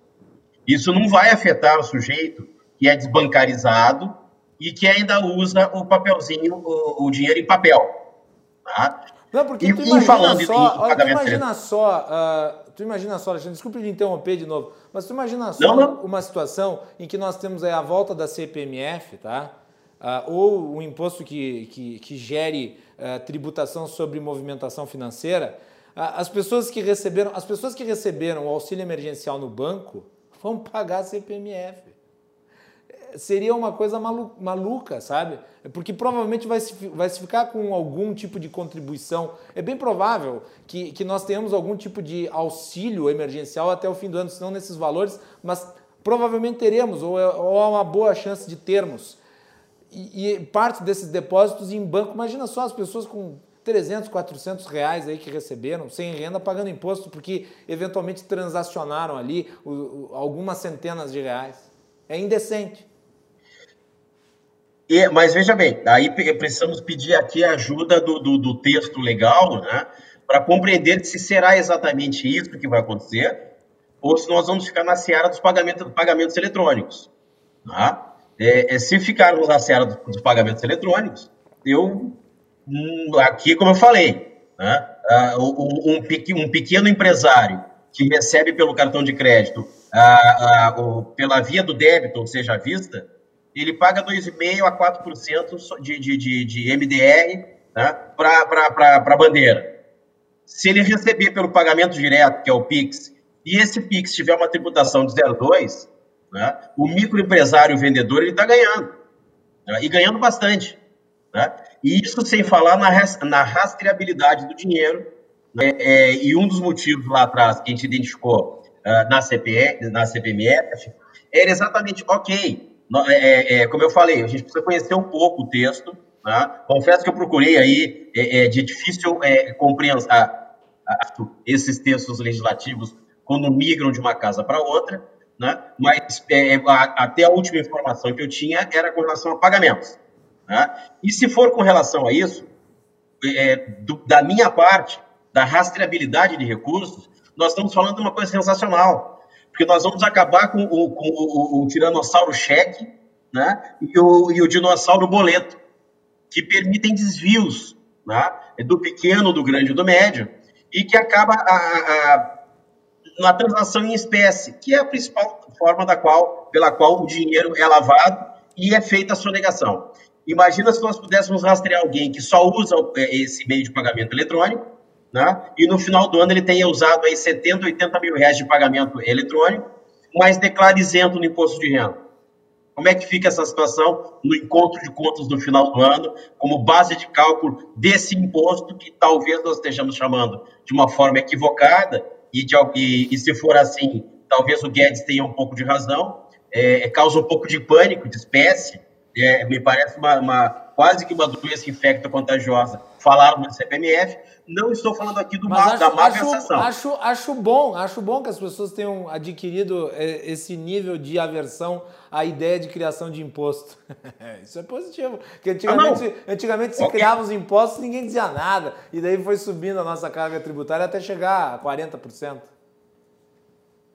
Isso não vai afetar o sujeito que é desbancarizado e que ainda usa o papelzinho, o, o dinheiro em papel. Tá? Não, porque e, tu imagina falando só, olha, tu imagina só, uh, tu imagina só, Alexandre, desculpe me interromper de novo, mas tu imagina só não, não. uma situação em que nós temos aí a volta da CPMF, tá? Uh, ou o imposto que, que, que gere uh, tributação sobre movimentação financeira, as pessoas que receberam, as pessoas que receberam o auxílio emergencial no banco vão pagar a CPMF seria uma coisa malu maluca, sabe? Porque provavelmente vai se, vai se ficar com algum tipo de contribuição. É bem provável que, que nós tenhamos algum tipo de auxílio emergencial até o fim do ano, se não nesses valores, mas provavelmente teremos, ou, é, ou há uma boa chance de termos. E, e, parte desses depósitos em banco, imagina só as pessoas com 300, 400 reais aí que receberam, sem renda, pagando imposto, porque eventualmente transacionaram ali o, o, algumas centenas de reais. É indecente. E, mas veja bem, aí precisamos pedir aqui a ajuda do, do, do texto legal, né, para compreender se será exatamente isso que vai acontecer, ou se nós vamos ficar na seara dos pagamentos, pagamentos eletrônicos. Tá? É, é, se ficarmos na seara dos, dos pagamentos eletrônicos, eu, hum, aqui, como eu falei, né, um, um, pequeno empresário que recebe pelo cartão de crédito pela via do débito, ou seja, à vista, ele paga 2,5% a 4% de, de, de, de MDR né, para a bandeira. Se ele receber pelo pagamento direto, que é o PIX, e esse PIX tiver uma tributação de 0,2%, né, o microempresário o vendedor ele está ganhando. Né, e ganhando bastante. Né? E isso sem falar na, na rastreabilidade do dinheiro. Né, é, e um dos motivos lá atrás que a gente identificou uh, na, CPE, na CPMF era exatamente, ok, é, é, é, como eu falei, a gente precisa conhecer um pouco o texto. Tá? Confesso que eu procurei aí é, é de difícil é, compreensão esses textos legislativos quando migram de uma casa para outra, né? mas a, até a última informação que eu tinha era com relação a pagamentos. Né? E se for com relação a isso, do, da minha parte, da rastreabilidade de recursos, nós estamos falando de uma coisa sensacional porque nós vamos acabar com o, com o, o, tiranossauro cheque né, e, o, e o dinossauro boleto, que permitem desvios né, do pequeno, do grande do médio, e que acaba a, a, na transação em espécie, que é a principal forma da qual, pela qual o dinheiro é lavado e é feita a sonegação. Imagina se nós pudéssemos rastrear alguém que só usa é, esse meio de pagamento eletrônico, né? E no final do ano ele tenha usado aí 70, 80 mil reais de pagamento eletrônico, mas declara isento no imposto de renda. Como é que fica essa situação no encontro de contas do final do ano, como base de cálculo desse imposto que talvez nós estejamos chamando de uma forma equivocada e, de, e, e se for assim, talvez o Guedes tenha um pouco de razão, é, é causa um pouco de pânico, de espécie, é, me parece uma, uma, quase que uma doença infecta contagiosa. Falaram no CPMF, não estou falando aqui do acho, da má acho. Acho, acho bom, acho bom que as pessoas tenham adquirido é, esse nível de aversão à ideia de criação de imposto. <laughs> Isso é positivo. Porque antigamente, ah, antigamente se okay. criavam os impostos ninguém dizia nada. E daí foi subindo a nossa carga tributária até chegar a 40%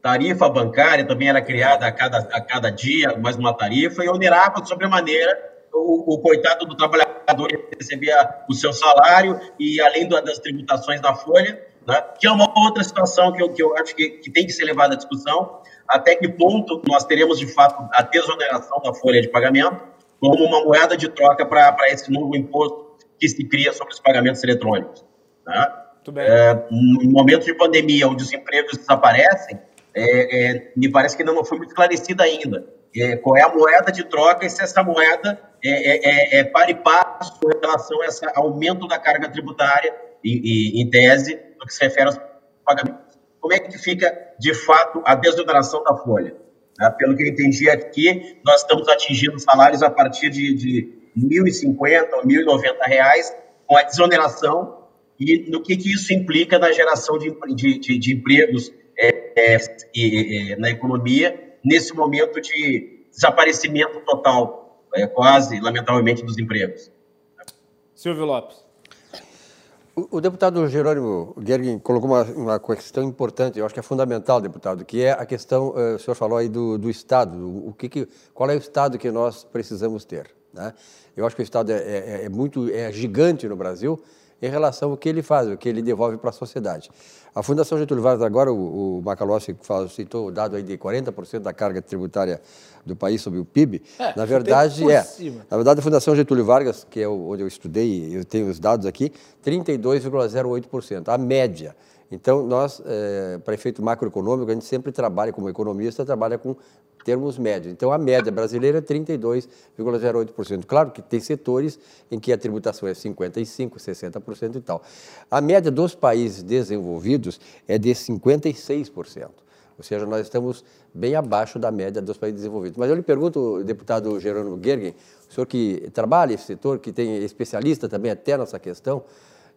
tarifa bancária também era criada a cada, a cada dia, mais uma tarifa, e onerava de sobremaneira o, o coitado do trabalhador recebia o seu salário e além das tributações da folha, né, que é uma outra situação que eu, que eu acho que, que tem que ser levada à discussão, até que ponto nós teremos de fato a desoneração da folha de pagamento como uma moeda de troca para esse novo imposto que se cria sobre os pagamentos eletrônicos. Né? É, no momento de pandemia, onde os empregos desaparecem, é, é, me parece que não foi muito esclarecida ainda. É, qual é a moeda de troca e se essa moeda é, é, é, é para e passo com relação a esse aumento da carga tributária, e, e, em tese, no que se refere aos pagamentos. Como é que fica, de fato, a desoneração da folha? Né? Pelo que eu entendi aqui, nós estamos atingindo salários a partir de, de R$ 1.050 ou 1.090 reais, com a desoneração e no que, que isso implica na geração de, de, de, de empregos é, é, na economia nesse momento de desaparecimento total, é, quase, lamentavelmente, dos empregos. Silvio Lopes. O, o deputado Jerônimo Gergen colocou uma, uma, questão importante, eu acho que é fundamental, deputado, que é a questão, uh, o senhor falou aí do, do Estado, o, o que, que, qual é o Estado que nós precisamos ter. Né? Eu acho que o Estado é, é, é muito é gigante no Brasil, em relação ao que ele faz, o que ele devolve para a sociedade. A Fundação Getúlio Vargas, agora o, o Macalossi citou o dado aí de 40% da carga tributária do país sobre o PIB. É, na verdade, é. Cima. Na verdade, a Fundação Getúlio Vargas, que é onde eu estudei, eu tenho os dados aqui, 32,08%, a média. Então, nós, é, para efeito macroeconômico, a gente sempre trabalha, como economista, trabalha com termos médios. Então, a média brasileira é 32,08%. Claro que tem setores em que a tributação é 55%, 60% e tal. A média dos países desenvolvidos é de 56%. Ou seja, nós estamos bem abaixo da média dos países desenvolvidos. Mas eu lhe pergunto, deputado Jerônimo Gergen, o senhor que trabalha nesse setor, que tem especialista também até nessa questão,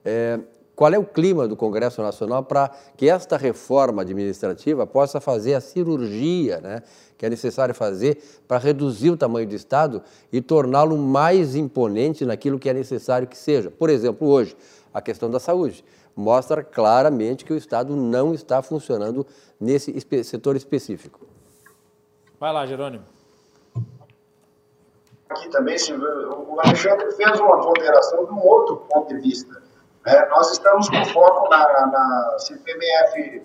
é, qual é o clima do Congresso Nacional para que esta reforma administrativa possa fazer a cirurgia né, que é necessário fazer para reduzir o tamanho do Estado e torná-lo mais imponente naquilo que é necessário que seja. Por exemplo, hoje, a questão da saúde mostra claramente que o Estado não está funcionando nesse setor específico. Vai lá, Jerônimo. Aqui também, o Alexandre fez uma ponderação de um outro ponto de vista é, nós estamos com foco na, na CPMF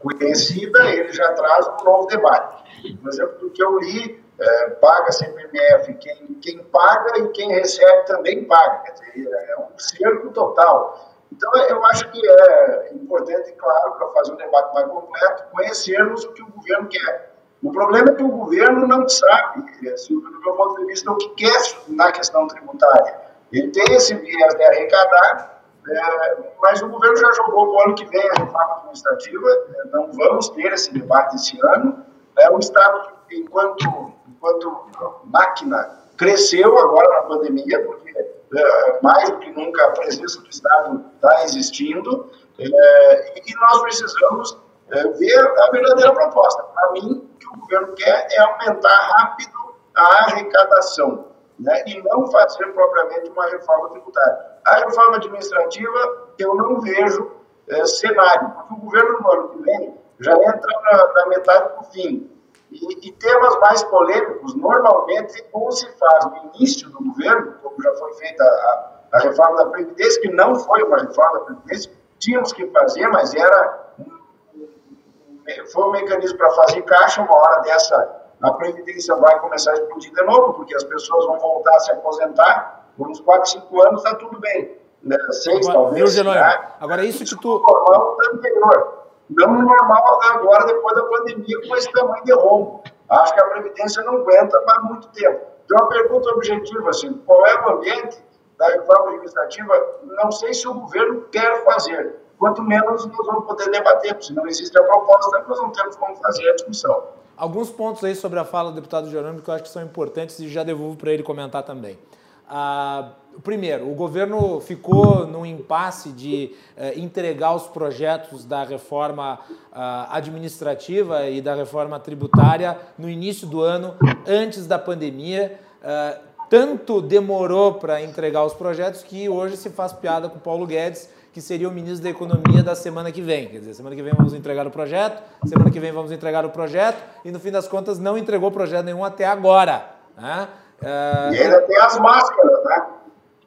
conhecida, ele já traz um novo debate. Por exemplo, do que eu li, é, paga CPMF quem, quem paga e quem recebe também paga. Quer dizer, é um cerco total. Então, eu acho que é importante, claro, para fazer um debate mais completo, conhecermos o que o governo quer. O problema é que o governo não sabe, do meu ponto de vista, o que quer na questão tributária. Ele tem esse viés de arrecadar, é, mas o governo já jogou para o ano que vem a reforma administrativa, né, não vamos ter esse debate esse ano. É, o Estado, enquanto, enquanto máquina, cresceu agora na pandemia, porque é, mais do que nunca a presença do Estado está existindo, é, e nós precisamos ver a verdadeira proposta. Para mim, o que o governo quer é aumentar rápido a arrecadação né, e não fazer propriamente uma reforma tributária. A reforma administrativa, eu não vejo é, cenário, porque o governo no ano que vem já entra na, na metade do fim. E, e, temas mais polêmicos, normalmente, ou se faz no início do governo, como já foi feita a, a reforma da Previdência, que não foi uma reforma da Previdência, tínhamos que fazer, mas era foi um mecanismo para fazer caixa, uma hora dessa a Previdência vai começar a explodir de novo, porque as pessoas vão voltar a se aposentar, por uns 4, 5 anos está tudo bem. Né? Seis, agora, talvez. Viu, né? Agora, isso que tu. normal do anterior. Não normal agora, depois da pandemia, com esse tamanho de rombo. Acho que a Previdência não aguenta mais muito tempo. Então, uma pergunta objetiva, assim, qual é o ambiente da reforma administrativa? Não sei se o governo quer fazer. Quanto menos nós vamos poder debater, porque se não existe a proposta, nós não temos como fazer a discussão. Alguns pontos aí sobre a fala do deputado Jerônimo que eu acho que são importantes e já devolvo para ele comentar também. Ah, primeiro, o governo ficou num impasse de eh, entregar os projetos da reforma ah, administrativa e da reforma tributária no início do ano, antes da pandemia. Ah, tanto demorou para entregar os projetos que hoje se faz piada com Paulo Guedes, que seria o ministro da Economia da semana que vem. Quer dizer, semana que vem vamos entregar o projeto, semana que vem vamos entregar o projeto, e no fim das contas não entregou projeto nenhum até agora. Né? Uh, e ainda tem as máscaras, né?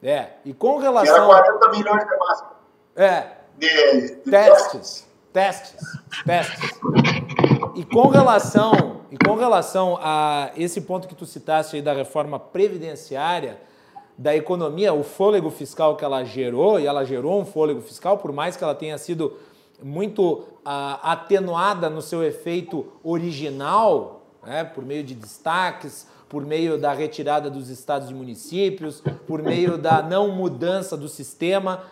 É, e com relação. Era 40 milhões de máscaras. É. De, de testes, testes, testes. E com relação, e com relação a esse ponto que tu citaste aí da reforma previdenciária, da economia, o fôlego fiscal que ela gerou, e ela gerou um fôlego fiscal, por mais que ela tenha sido muito ah, atenuada no seu efeito original, né, por meio de destaques, por meio da retirada dos estados e municípios, por meio da não mudança do sistema,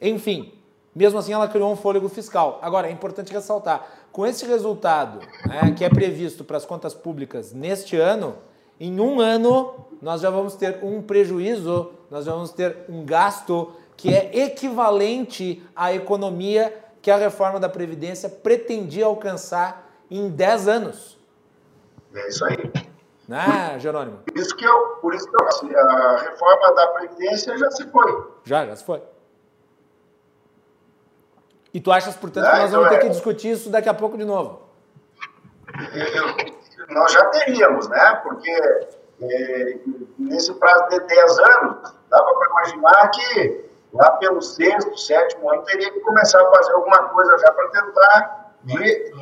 enfim, mesmo assim ela criou um fôlego fiscal. Agora, é importante ressaltar, com esse resultado né, que é previsto para as contas públicas neste ano, em um ano nós já vamos ter um prejuízo, nós vamos ter um gasto que é equivalente à economia que a reforma da Previdência pretendia alcançar em 10 anos. É isso aí. Né, Jerônimo? Por isso que eu, por isso que eu, assim, a reforma da Previdência já se foi. Já, já se foi. E tu achas, portanto, é, que nós vamos então ter é... que discutir isso daqui a pouco de novo? Eu, nós já teríamos, né? Porque é, nesse prazo de 10 anos, dava para imaginar que lá pelo sexto, sétimo ano, teria que começar a fazer alguma coisa já para tentar re,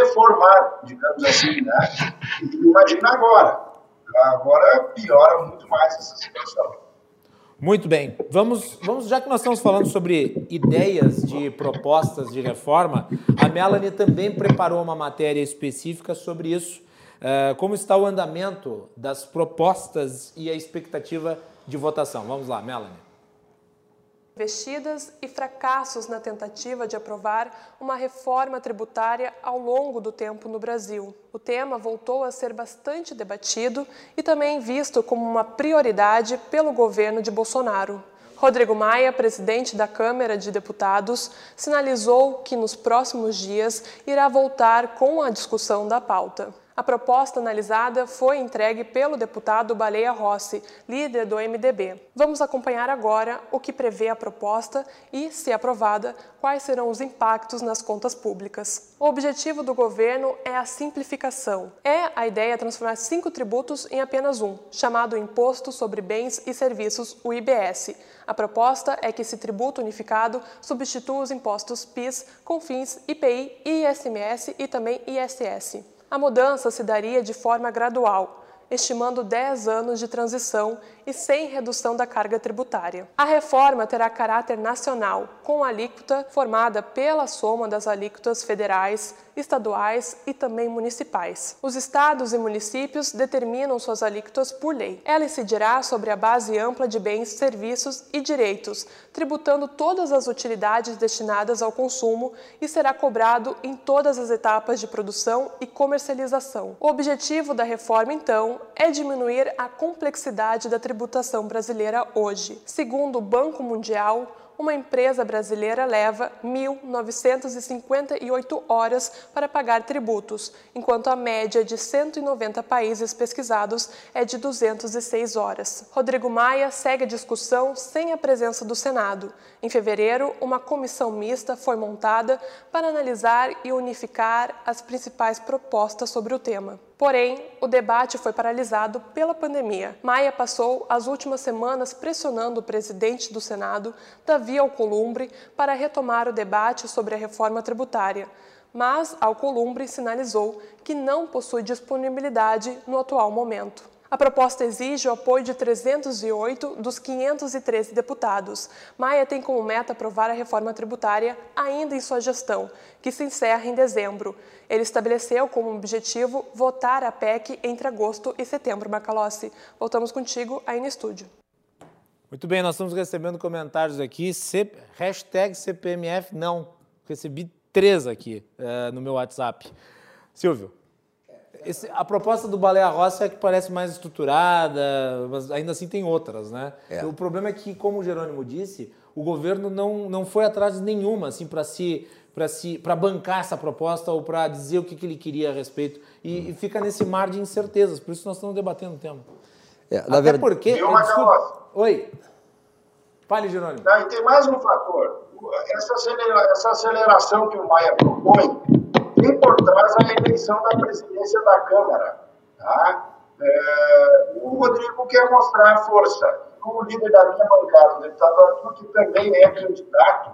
reformar, digamos assim, né? Imagina agora. Agora piora muito mais essa situação. Muito bem. Vamos, vamos, já que nós estamos falando sobre ideias de propostas de reforma, a Melanie também preparou uma matéria específica sobre isso. Uh, como está o andamento das propostas e a expectativa de votação? Vamos lá, Melanie investidas e fracassos na tentativa de aprovar uma reforma tributária ao longo do tempo no Brasil. O tema voltou a ser bastante debatido e também visto como uma prioridade pelo governo de Bolsonaro. Rodrigo Maia, presidente da Câmara de Deputados, sinalizou que nos próximos dias irá voltar com a discussão da pauta. A proposta analisada foi entregue pelo deputado Baleia Rossi, líder do MDB. Vamos acompanhar agora o que prevê a proposta e, se aprovada, quais serão os impactos nas contas públicas. O objetivo do governo é a simplificação. É a ideia transformar cinco tributos em apenas um, chamado Imposto sobre Bens e Serviços, o IBS. A proposta é que esse tributo unificado substitua os impostos PIS, CONFINS, IPI, ISMS e também ISS. A mudança se daria de forma gradual, estimando 10 anos de transição e sem redução da carga tributária. A reforma terá caráter nacional, com alíquota formada pela soma das alíquotas federais, estaduais e também municipais. Os estados e municípios determinam suas alíquotas por lei. Ela incidirá sobre a base ampla de bens, serviços e direitos, tributando todas as utilidades destinadas ao consumo e será cobrado em todas as etapas de produção e comercialização. O objetivo da reforma, então, é diminuir a complexidade da tributação tributação brasileira hoje. Segundo o Banco Mundial, uma empresa brasileira leva 1.958 horas para pagar tributos, enquanto a média de 190 países pesquisados é de 206 horas. Rodrigo Maia segue a discussão sem a presença do Senado. Em fevereiro, uma comissão mista foi montada para analisar e unificar as principais propostas sobre o tema. Porém, o debate foi paralisado pela pandemia. Maia passou as últimas semanas pressionando o presidente do Senado, Davi Alcolumbre, para retomar o debate sobre a reforma tributária. mas Alcolumbre sinalizou que não possui disponibilidade no atual momento. A proposta exige o apoio de 308 dos 513 deputados. Maia tem como meta aprovar a reforma tributária ainda em sua gestão, que se encerra em dezembro. Ele estabeleceu como objetivo votar a PEC entre agosto e setembro. Macalossi, voltamos contigo aí no estúdio. Muito bem, nós estamos recebendo comentários aqui. C... Hashtag CPMF não. Recebi três aqui uh, no meu WhatsApp. Silvio. Esse, a proposta do Baleia Rossi é que parece mais estruturada, mas ainda assim tem outras, né? É. O problema é que, como o Jerônimo disse, o governo não, não foi atrás de nenhuma, assim, para se para se para bancar essa proposta ou para dizer o que, que, ele queria a respeito e, hum. e, fica nesse mar de incertezas. Por isso nós estamos debatendo o tema. É, na Até verdade... porque. Eu, desculpa, oi. Fale, Jerônimo. Não, e tem mais um fator. Essa aceleração que o Maia propõe tem por trás a eleição da presidência da Câmara. Tá? É, o Rodrigo quer mostrar força. Como líder da minha bancada, o deputado Arthur, que também é candidato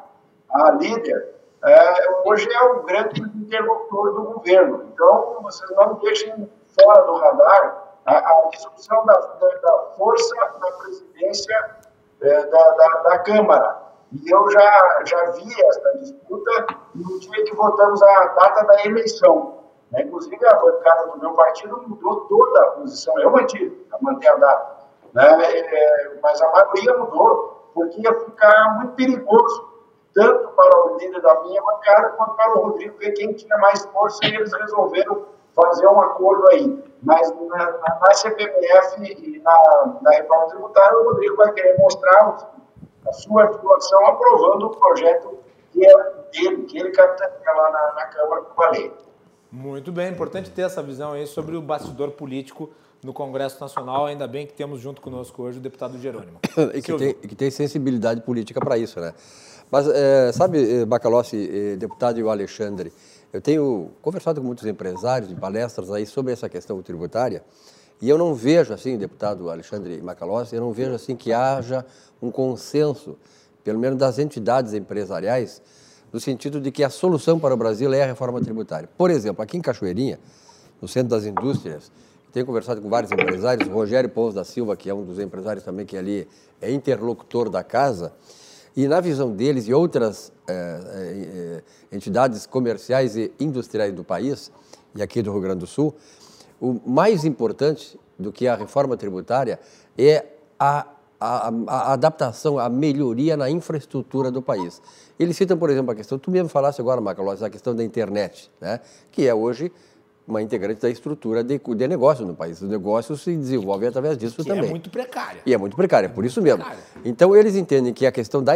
a líder, é, hoje é o grande interlocutor do governo. Então, vocês não deixem fora do radar a, a discussão da, da, da, força da presidência é, da, da, da Câmara. E eu já, já vi essa disputa no dia que votamos a data da eleição. Né? Inclusive, a bancada do meu partido mudou toda a posição. Eu mantive, a manter a data. Né? É, mas a maioria mudou, porque ia ficar muito perigoso, tanto para o líder da minha bancada quanto para o Rodrigo, que quem tinha mais força, e eles resolveram fazer um acordo aí. Mas na, na, na CPMF e na, na reforma tributária, o Rodrigo vai querer mostrar a sua atuação aprovando o projeto que é dele, que ele capitaneia lá na, na Câmara com a lei. Muito bem, importante ter essa visão aí sobre o bastidor político no Congresso Nacional, ainda bem que temos junto conosco hoje o deputado Jerônimo. <coughs> e que, tem, que tem, sensibilidade política para isso, né? Mas, é, sabe, Bacalossi, deputado e o Alexandre, eu tenho conversado com muitos empresários de palestras aí sobre essa questão tributária e eu não vejo assim, deputado Alexandre Macalossi, eu não vejo assim que haja um consenso, pelo menos das entidades empresariais, no sentido de que a solução para o Brasil é a reforma tributária. Por exemplo, aqui em Cachoeirinha, no Centro das Indústrias, tenho conversado com vários empresários, Rogério Pons da Silva, que é um dos empresários também que ali é interlocutor da casa, e na visão deles e outras é, é, entidades comerciais e industriais do país, e aqui do Rio Grande do Sul, o mais importante do que a reforma tributária é a, a, a, adaptação, a melhoria na infraestrutura do país. Eles citam, por exemplo, a questão, tu mesmo falaste agora, Macalós, a questão da internet, né? que é hoje uma integrante da estrutura de, de negócio no país. O negócio se desenvolve através disso que também. é muito precária. E é muito precária, é por isso mesmo. Precária. Então, eles entendem que a questão da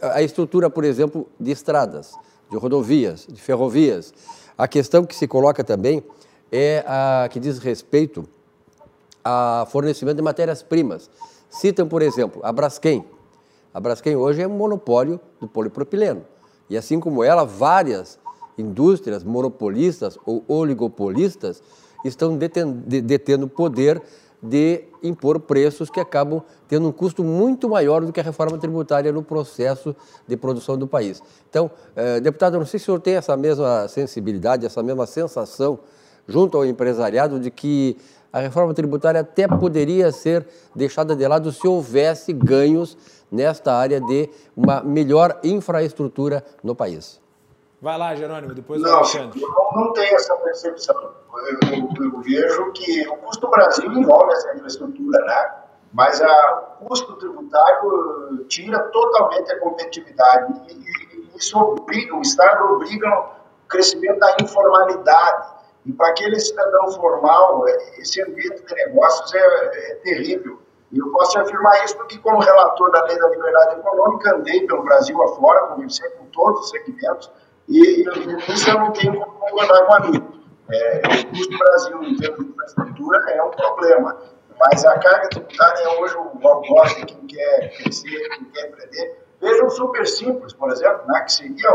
a estrutura, por exemplo, de estradas, de rodovias, de ferrovias, a questão que se coloca também é a que diz respeito a fornecimento de matérias-primas. Citam, por exemplo, a Braskem. A Braskem hoje é um monopólio do polipropileno. E assim como ela, várias indústrias monopolistas ou oligopolistas estão detendo poder de impor preços que acabam tendo um custo muito maior do que a reforma tributária no processo de produção do país. Então, eh, deputado, não sei se o senhor tem essa mesma sensibilidade, essa mesma sensação junto ao empresariado de que a reforma tributária até poderia ser deixada de lado se houvesse ganhos nesta área de uma melhor infraestrutura no país. Vai lá, Jerônimo, depois não, Alexandre. Eu não, não tenho essa percepção. Eu, eu, eu, vejo que o custo Brasil envolve essa infraestrutura, né? Mas a, o custo tributário tira totalmente a competitividade. E, e isso obriga, o Estado obriga o crescimento da informalidade e para aquele cidadão formal, é, esse ambiente de negócios é, é terrível. E eu posso afirmar isso porque, como relator da Lei da Liberdade Econômica, andei pelo Brasil afora, conversei com todos os segmentos, e, e isso eu não tenho como concordar com a mim. É, o custo do Brasil em termos de infraestrutura é um problema, mas a carga tributária é hoje o algoz de quem quer crescer, quem quer empreender. Vejam super simples, por exemplo, né, que seria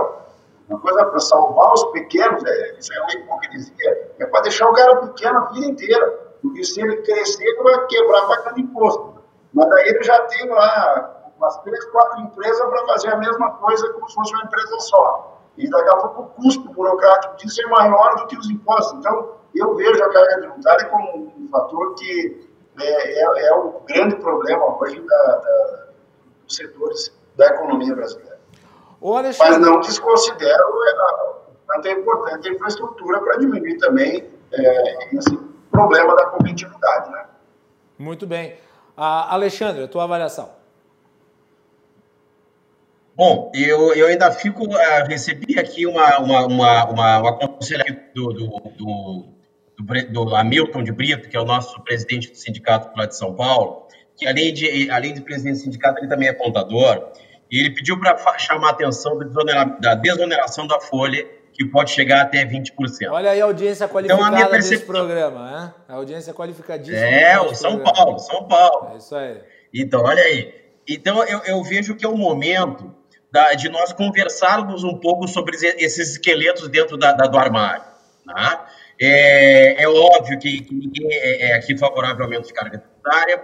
uma coisa para salvar os pequenos, é, isso é uma hipocrisia, é para deixar o cara pequeno a vida inteira. Porque se ele crescer, ele vai quebrar pagando imposto. Mas daí ele já tem lá umas três, quatro empresas para fazer a mesma coisa como se fosse uma empresa só. e daqui a pouco o custo burocrático disso é maior do que os impostos. Então, eu vejo a carga tributária como um fator que é, é, é o grande problema hoje da, da, dos setores da economia brasileira. Mas não desconsidero quanto é importante a infraestrutura para diminuir também é, esse problema da competitividade. Né? Muito bem. Uh, Alexandre, a tua avaliação. Bom, eu, eu ainda fico. Uh, recebi aqui uma, uma, uma, uma, uma aconselhamento do, do, do, do, do Hamilton de Brito, que é o nosso presidente do sindicato lá de São Paulo, que além de, além de presidente do sindicato, ele também é contador, e ele pediu para chamar a atenção da desoneração da folha, que pode chegar até 20%. Olha aí a audiência qualificada então, a percep... desse programa, né? A audiência qualificadíssima. É, o São programa. Paulo, São Paulo. É isso aí. Então, olha aí. Então, eu, eu vejo que é o momento da, de nós conversarmos um pouco sobre esses esqueletos dentro da, da do armário. Tá? É, é, óbvio que, que ninguém é, é, aqui favorável ao aumento de carga tributária.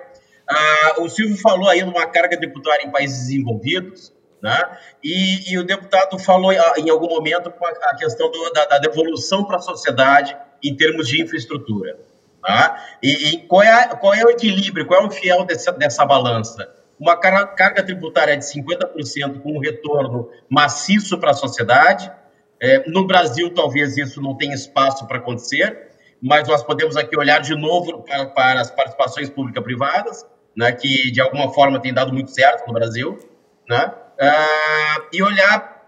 Ah, o Silvio falou aí numa carga tributária em países desenvolvidos, né? E, e, o deputado falou ah, em algum momento a, questão do, da, da, devolução para a sociedade em termos de infraestrutura. Tá? E, e qual, é, qual, é, o equilíbrio, qual é o fiel dessa, dessa balança? uma carga tributária de 50% com um retorno maciço para a sociedade. É, no Brasil, talvez isso não tenha espaço para acontecer, mas nós podemos aqui olhar de novo para, para as participações público-privadas, né, que de alguma forma tem dado muito certo no Brasil, né, ah, e olhar,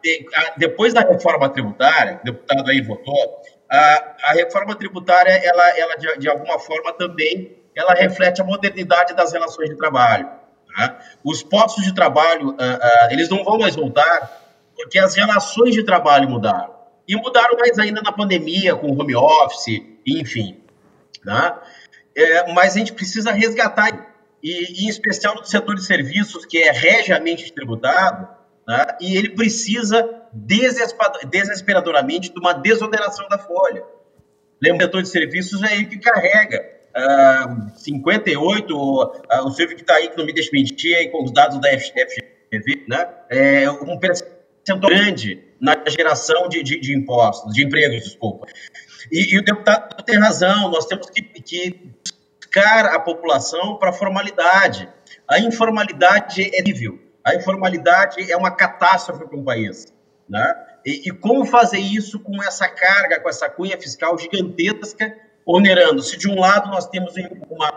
depois da reforma tributária, o deputado aí votou, a, a reforma tributária, ela, ela de, de alguma forma também, ela reflete a modernidade das relações de trabalho. Tá? Os postos de trabalho, uh, uh, eles não vão mais voltar porque as relações de trabalho mudaram. E mudaram mais ainda na pandemia, com home office, enfim. Tá? É, mas a gente precisa resgatar, e, em especial no setor de serviços, que é regiamente tributado, tá? e ele precisa desesperadoramente de uma desoneração da folha. Lembra, o setor de serviços é ele que carrega uh, 58, uh, o Silvio que está aí, que não me deixa mentir, aí, com os dados da FGV, né? É um percentual grande na geração de, de, de impostos, de empregos, desculpa. E, e, o deputado tem razão, nós temos que, que buscar a população para a formalidade. A informalidade é nível. A informalidade é uma catástrofe para um país. Né? E, e, como fazer isso com essa carga, com essa cunha fiscal gigantesca onerando. Se de um lado nós temos uma,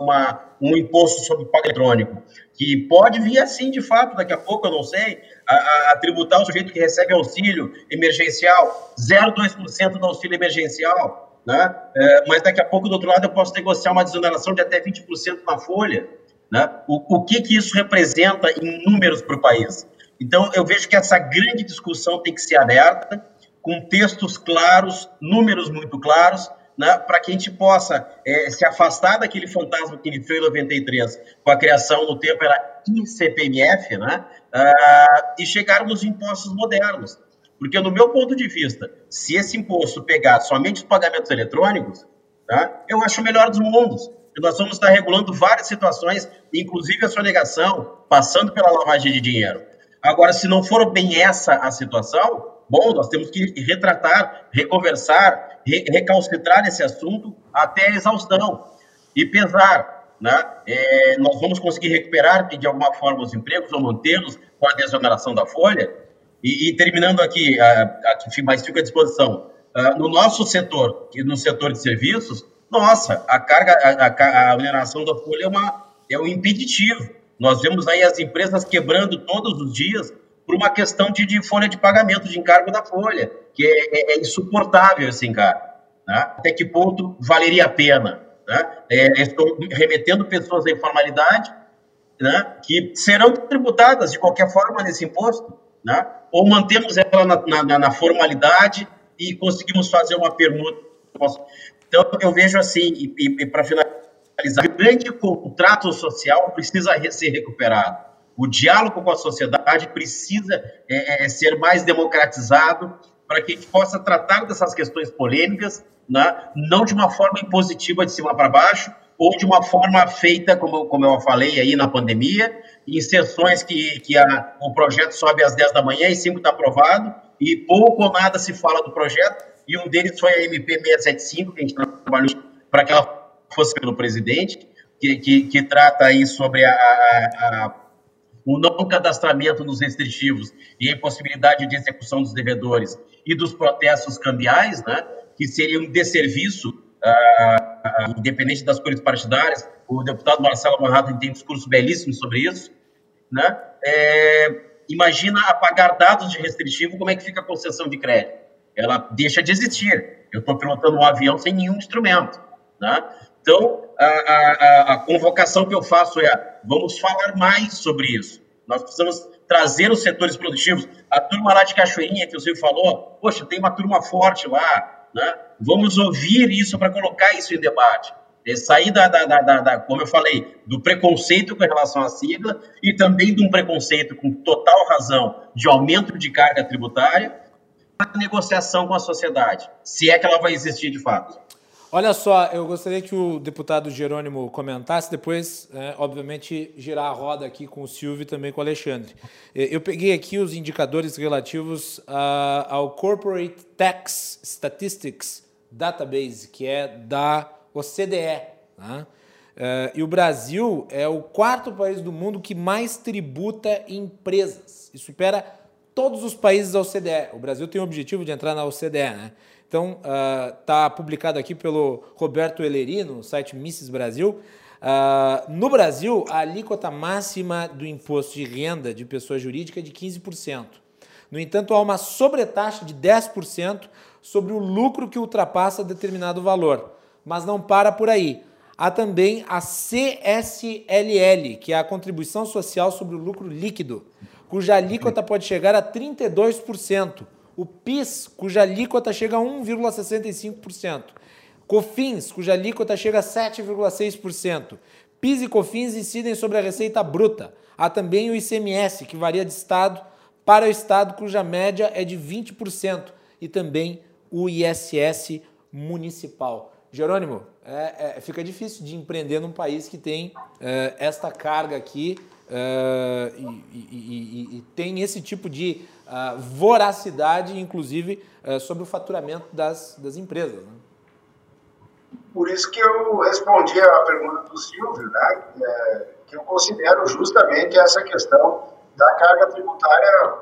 uma, um imposto sobre pago eletrônico, que pode vir assim de fato, daqui a pouco, eu não sei, a, a tributar o sujeito que recebe auxílio emergencial, 0,2% do auxílio emergencial, né? É, mas daqui a pouco, do outro lado, eu posso negociar uma desoneração de até 20% na folha. Né? O, o que, que isso representa em números para o país? Então, eu vejo que essa grande discussão tem que ser aberta, com textos claros, números muito claros, né, para que a gente possa é, se afastar daquele fantasma que iniciou em 93, com a criação no tempo era ICPMF, né, uh, e chegarmos em impostos modernos. Porque, no meu ponto de vista, se esse imposto pegar somente os pagamentos eletrônicos, tá, eu acho o melhor dos mundos. E nós vamos estar regulando várias situações, inclusive a sonegação, passando pela lavagem de dinheiro. Agora, se não for bem essa a situação, bom, nós temos que retratar, reconversar, re recalcitrar esse assunto até a exaustão e pesar. Né? É, nós vamos conseguir recuperar de alguma forma os empregos ou mantê-los com a desoneração da folha. E, e terminando aqui, aqui, mas fica à disposição. Uh, no nosso setor, no setor de serviços, nossa, a carga, a, a, a oneração da folha é, uma, é um impeditivo. Nós vemos aí as empresas quebrando todos os dias por uma questão de, de folha de pagamento, de encargo da folha, que é, é, é insuportável esse encargo. Né? Até que ponto valeria a pena? Né? É, estou remetendo pessoas à informalidade, né? que serão tributadas de qualquer forma nesse imposto, né? ou mantemos ela na, na, na formalidade e conseguimos fazer uma permuta. Então, eu vejo assim, e, e para finalizar, o grande contrato social precisa ser recuperado o diálogo com a sociedade precisa é, é, ser mais democratizado para que a gente possa tratar dessas questões polêmicas, né, não de uma forma impositiva de cima para baixo, ou de uma forma feita, como, como eu falei aí na pandemia, em sessões que, que a, o projeto sobe às 10 da manhã e 5 está aprovado, e pouco ou nada se fala do projeto, e um deles foi a MP 675, que a gente trabalhou para que ela fosse pelo presidente, que, que, que trata aí sobre a, a, a, o não cadastramento nos restritivos e a impossibilidade de execução dos devedores e dos protestos cambiais, né, que seria um desserviço, uh, uh, independente das cores partidárias. O deputado Marcelo Manhattan tem discurso belíssimo sobre isso. Né? É, imagina apagar dados de restritivo, como é que fica a concessão de crédito? Ela deixa de existir. Eu estou pilotando um avião sem nenhum instrumento. Né? Então, a, a, a, convocação que eu faço é: vamos falar mais sobre isso. Nós precisamos trazer os setores produtivos. A turma lá de Cachoeirinha, que o Silvio falou, poxa, tem uma turma forte lá. Né? Vamos ouvir isso para colocar isso em debate. É sair da, da, da, da, como eu falei, do preconceito com relação à sigla e também de um preconceito com total razão de aumento de carga tributária, a negociação com a sociedade, se é que ela vai existir de fato. Olha só, eu gostaria que o deputado Jerônimo comentasse, depois, é, obviamente, girar a roda aqui com o Silvio e também com o Alexandre. Eu peguei aqui os indicadores relativos a, ao Corporate Tax Statistics Database, que é da OCDE. Né? É, e o Brasil é o quarto país do mundo que mais tributa empresas. E supera todos os países da OCDE. O Brasil tem o objetivo de entrar na OCDE, né? Então, está uh, publicado aqui pelo Roberto Eleri, no site Misses Brasil. Uh, no Brasil, a alíquota máxima do imposto de renda de pessoa jurídica é de 15%. No entanto, há uma sobretaxa de 10% sobre o lucro que ultrapassa determinado valor. Mas não para por aí. Há também a CSLL, que é a Contribuição Social sobre o Lucro Líquido, cuja alíquota pode chegar a 32%, o PIS, cuja alíquota chega a 1,65%. COFINS, cuja alíquota chega a 7,6%. PIS e COFINS incidem sobre a receita bruta. Há também o ICMS, que varia de estado para o estado, cuja média é de 20%. E também o ISS municipal. Jerônimo, é, é, fica difícil de empreender num país que tem é, esta carga aqui é, e, e, e, e, tem esse tipo de uh, voracidade, inclusive, uh, sobre o faturamento das, das empresas. Né? Por isso que eu respondi a pergunta do Silvio, né? É, que eu considero justamente essa questão da carga tributária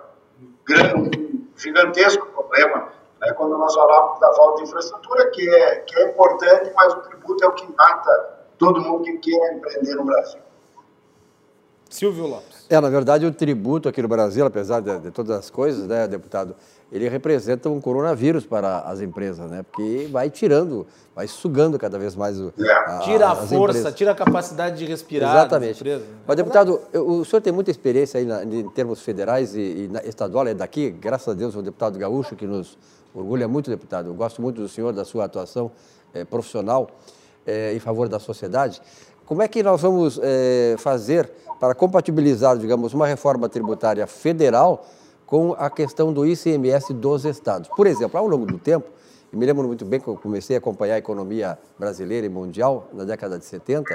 grande, gigantesco problema, né? quando nós falamos da falta de infraestrutura, que é, que é importante, mas o tributo é o que mata todo mundo que quer empreender no Brasil. Silvio Lopes. É, na verdade, o tributo aqui no Brasil, apesar de, de, todas as coisas, né, deputado, ele representa um coronavírus para as empresas, né? Porque vai tirando, vai sugando cada vez mais o. A, tira a força, empresas. tira a capacidade de respirar. Exatamente. Né? Mas, deputado, o senhor tem muita experiência aí na, em termos federais e, e na, estadual, é daqui, graças a Deus, o deputado gaúcho, que nos orgulha muito, deputado. Eu gosto muito do senhor, da sua atuação é, profissional é, em favor da sociedade. Como é que nós vamos é, fazer para compatibilizar, digamos, uma reforma tributária federal com a questão do ICMS dos estados? Por exemplo, ao longo do tempo, e me lembro muito bem que eu comecei a acompanhar a economia brasileira e mundial na década de 70,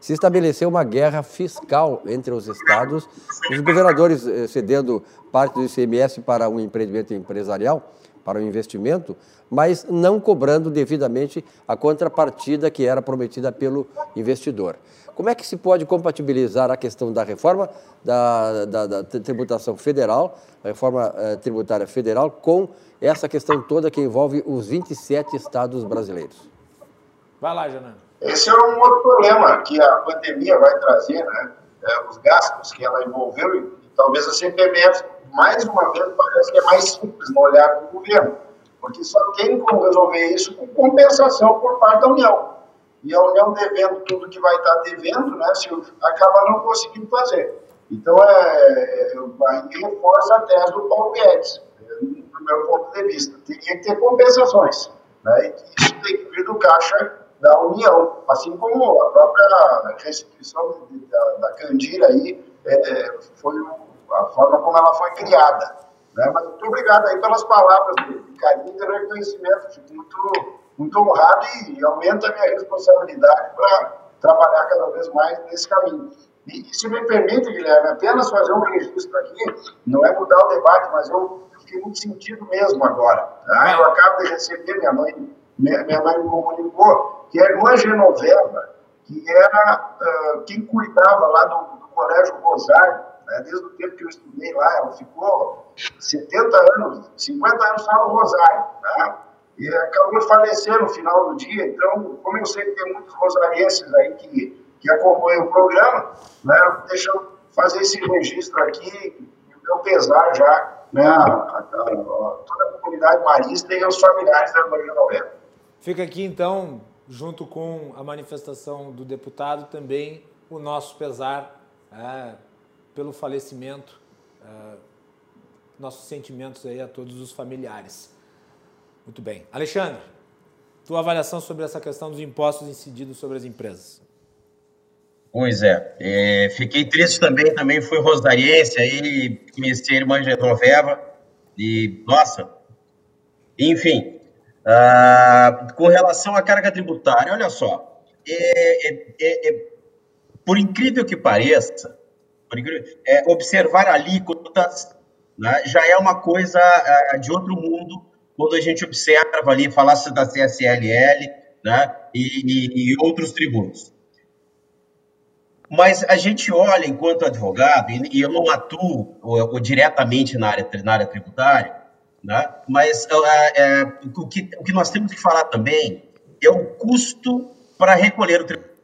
se estabeleceu uma guerra fiscal entre os estados, os governadores cedendo parte do ICMS para um empreendimento empresarial para o investimento, mas não cobrando devidamente a contrapartida que era prometida pelo investidor. Como é que se pode compatibilizar a questão da reforma da, da, da tributação federal, a reforma eh, tributária federal, com essa questão toda que envolve os 27 estados brasileiros? Vai lá, Janane. Esse é um outro problema que a pandemia vai trazer, né? É, os gastos que ela envolveu talvez a CPMF mais uma vez, parece que é mais simples no olhar do governo, porque só tem como resolver isso com compensação por parte da União. E a União devendo tudo que vai estar devendo, né, se acaba não conseguindo fazer. Então, é, é, aí reforça a tese do Paulo Guedes, do meu ponto de vista. Teria que ter compensações. Né, e isso tem que vir do caixa da União, assim como a própria restituição da, da Candira aí é, é foi um a forma como ela foi criada. Né? Mas muito obrigado aí pelas palavras de carinho e reconhecimento. Fico muito, muito honrado e aumenta a minha responsabilidade para trabalhar cada vez mais nesse caminho. E, e, se me permite, Guilherme, apenas fazer um registro aqui, não é mudar o debate, mas eu fiquei muito sentido mesmo agora. Tá? Eu acabo de receber, minha mãe, minha, minha mãe me comunicou, que a irmã Genoveva, que era uh, quem cuidava lá do, do Colégio Rosário, né, desde o tempo que eu estudei lá, ela ficou 70 anos, 50 anos só no Rosário, tá? e acabou de falecer no final do dia, então, como eu sei que tem muitos rosarienses aí que, que acompanham o programa, né, deixa eu fazer esse registro aqui, meu pesar já, né, a, a, toda a comunidade marista e os familiares da Maria Novela. Fica aqui, então, junto com a manifestação do deputado, também o nosso pesar é, pelo falecimento, é, nossos sentimentos aí a todos os familiares. Muito bem. Alexandre, tua avaliação sobre essa questão dos impostos incididos sobre as empresas. Pois é, é fiquei triste também, também fui rosariense, aí conheci a irmã Genoveva, e, nossa, enfim, ah, com relação à carga tributária, olha só, é, é, é, é por incrível que pareça, é, observar alíquotas né, já é uma coisa ah, de outro mundo quando a gente observa ali, falasse da CSLL né, e, e, e outros tributos. Mas a gente olha, enquanto advogado, e eu não atuo ou, ou diretamente na área, na área tributária, né? Mas é, é, o, que, o que nós temos que falar também é o custo para recolher o tributo.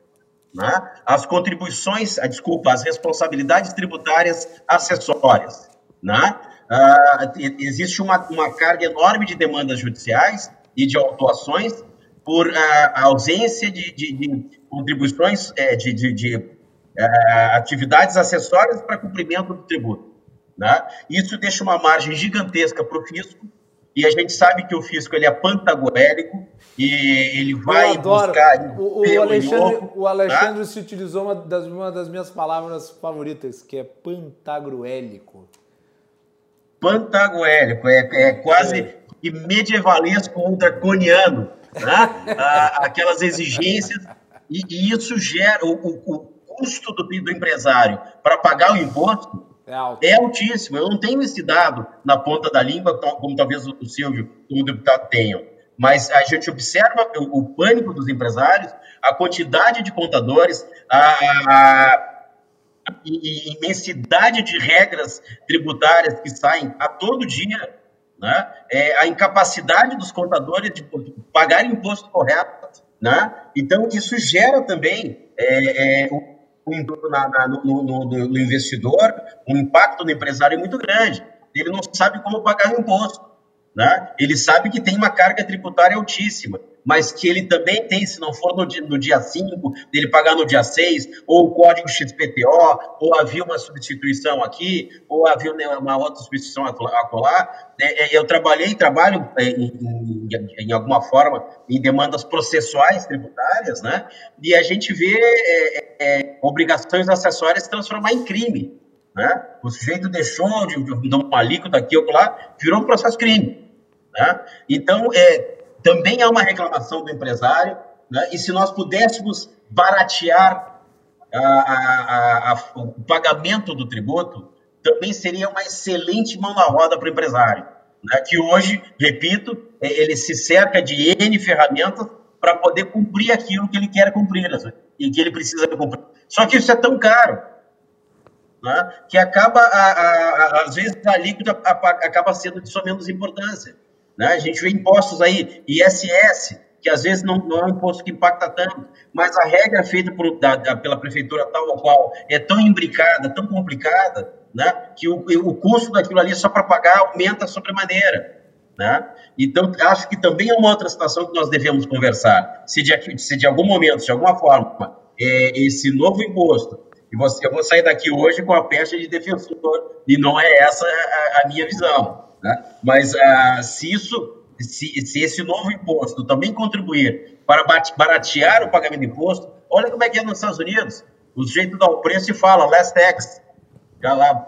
Né? As contribuições, a, desculpa, as responsabilidades tributárias acessórias. Né? Ah, existe uma, uma carga enorme de demandas judiciais e de autuações por ah, ausência de, de, de contribuições, é, de, de, de é, atividades acessórias para cumprimento do tributo. Né? Isso deixa uma margem gigantesca para o fisco, e a gente sabe que o fisco ele é pantagoélico e ele vai buscar. O, o Alexandre, o Alexandre tá? se utilizou uma das, uma das minhas palavras favoritas, que é pantagruélico. Pantagoélico, é, é quase é. medievalesco ou draconiano, ah, aquelas exigências, e, e, isso gera o, o, o custo do, do empresário para pagar o imposto é, alto. é altíssimo. Eu não tenho esse dado na ponta da língua, como talvez o Silvio e o deputado tenham. Mas a gente observa o, o pânico dos empresários, a quantidade de contadores, a, a, a imensidade de regras tributárias que saem a todo dia, né? é, a incapacidade dos contadores de pagar imposto correto. Né? Então, isso gera também é, é, na, na, no, no, no, investidor, um impacto no empresário é muito grande. Ele não sabe como pagar o imposto. Né? Ele sabe que tem uma carga tributária altíssima mas que ele também tem, se não for no dia, no dia 5, dele pagar no dia 6, ou o código XPTO, ou havia uma substituição aqui, ou havia uma outra substituição a colar. É, eu trabalhei trabalho é, em, em, em, alguma forma em demandas processuais tributárias, né? E a gente vê é, é, obrigações acessórias se transformar em crime. Né? O sujeito deixou de, de, de uma alíquota aqui ou lá, virou um processo crime. Né? Então, é, também há uma reclamação do empresário, né? e se nós pudéssemos baratear a, a, a, o pagamento do tributo, também seria uma excelente mão na roda para o empresário, né? que hoje, repito, é, ele se cerca de N ferramentas para poder cumprir aquilo que ele quer cumprir né? e que ele precisa cumprir. Só que isso é tão caro né? que acaba, às vezes, a alíquota acaba sendo de sua menos importância. Né? A gente vê impostos aí, ISS, que às vezes não, não é um imposto que impacta tanto, mas a regra feita por, da, da, pela prefeitura tal ou qual é tão imbricada, tão complicada, né? que o, o custo daquilo ali só para pagar aumenta sobremaneira. Né? Então, acho que também é uma outra situação que nós devemos conversar. Se de, se de algum momento, de alguma forma, é, esse novo imposto, e você, eu vou sair daqui hoje com a pecha de defensor, e não é essa a, a minha visão. Né? Mas uh, se isso, se, se, esse novo imposto também contribuir para baratear o pagamento de imposto, olha como é que é nos Estados Unidos. O sujeito dá o preço e fala last tax. Lá,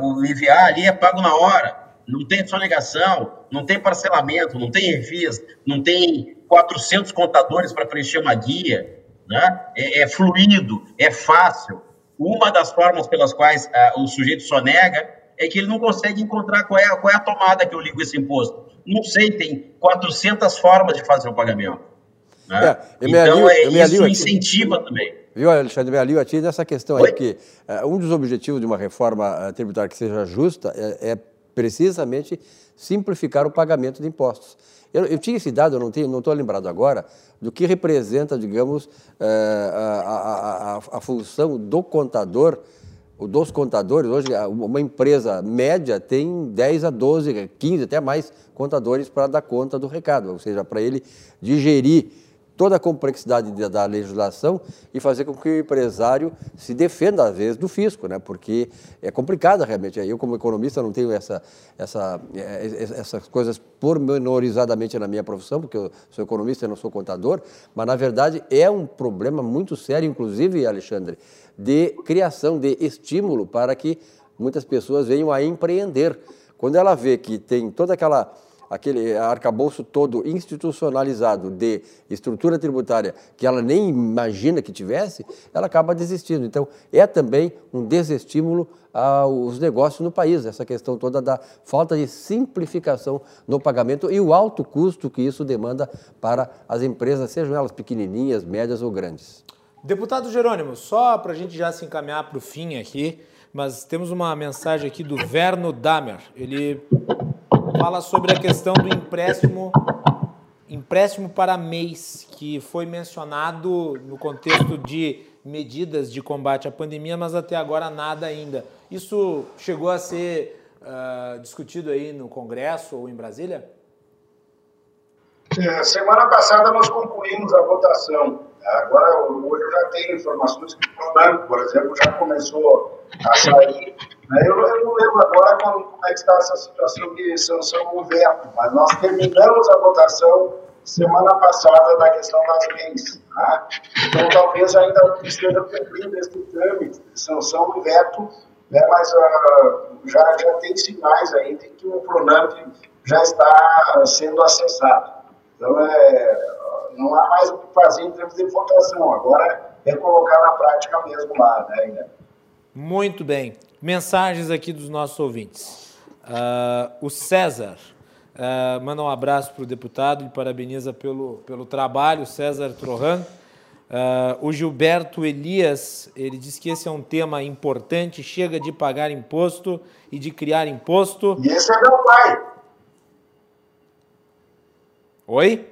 o IVA ali é pago na hora. Não tem sonegação, não tem parcelamento, não tem refis, não tem 400 contadores para preencher uma guia. Né? É, é, fluido, é fácil. Uma das formas pelas quais uh, o sujeito sonega é que ele não consegue encontrar qual é, qual é a tomada que eu ligo esse imposto. Não sei, tem 400 formas de fazer o pagamento. Né? É, então, é, isso incentiva aqui. também. Viu, Alexandre, me alio a ti nessa questão Oi? aí, que uh, um dos objetivos de uma reforma uh, tributária que seja justa é, é, precisamente simplificar o pagamento de impostos. Eu, eu tinha esse dado, eu não estou não lembrado agora, do que representa, digamos, uh, a, a, a, a função do contador dos contadores, hoje uma empresa média tem 10 a 12, 15, até mais contadores para dar conta do recado, ou seja, para ele digerir toda a complexidade da legislação e fazer com que o empresário se defenda, às vezes, do fisco, né? porque é complicado realmente. Eu, como economista, não tenho essa, essa, é, essas coisas pormenorizadamente na minha profissão, porque eu sou economista e não sou contador, mas, na verdade, é um problema muito sério, inclusive, Alexandre, de criação, de estímulo para que muitas pessoas venham a empreender. Quando ela vê que tem toda aquela aquele arcabouço todo institucionalizado de estrutura tributária que ela nem imagina que tivesse, ela acaba desistindo. Então, é também um desestímulo aos negócios no país, essa questão toda da falta de simplificação no pagamento e o alto custo que isso demanda para as empresas, sejam elas pequenininhas, médias ou grandes. Deputado Jerônimo, só para a gente já se encaminhar para o fim aqui, mas temos uma mensagem aqui do Verno Damer. Ele fala sobre a questão do empréstimo empréstimo para mês, que foi mencionado no contexto de medidas de combate à pandemia, mas até agora nada ainda. Isso chegou a ser uh, discutido aí no Congresso ou em Brasília? É, semana passada nós concluímos a votação. Agora, hoje já tenho informações que o banco, por exemplo, já começou a sair né? Eu, eu não lembro agora como é que está essa situação de sanção no veto, mas nós terminamos a votação semana passada da questão das leis. Tá? Então, talvez ainda esteja cumprindo esse trâmite de sanção do veto, né? mas uh, já, já tem sinais aí de que o Pronamp já está sendo acessado. Então, é, não há mais o que fazer em termos de votação, agora é colocar na prática mesmo lá. Né? Muito bem. Mensagens aqui dos nossos ouvintes. Uh, o César uh, manda um abraço para o deputado e parabeniza pelo, pelo trabalho, César Trohan. Uh, o Gilberto Elias, ele diz que esse é um tema importante, chega de pagar imposto e de criar imposto. E esse é meu pai. Oi?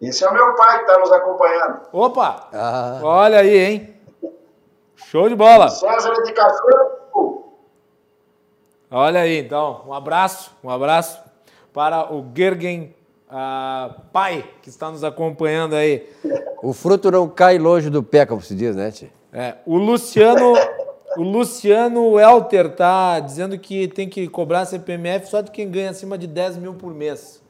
Esse é o meu pai que está nos acompanhando. Opa! Ah. Olha aí, hein? Show de bola. César de Cachorro. Olha aí, então, um abraço, um abraço para o Gergen uh, pai que está nos acompanhando aí. O fruto não cai longe do pé, como se diz, né, Tio? É, o Luciano, o Luciano Elter tá dizendo que tem que cobrar CPMF só de quem ganha acima de 10 mil por mês.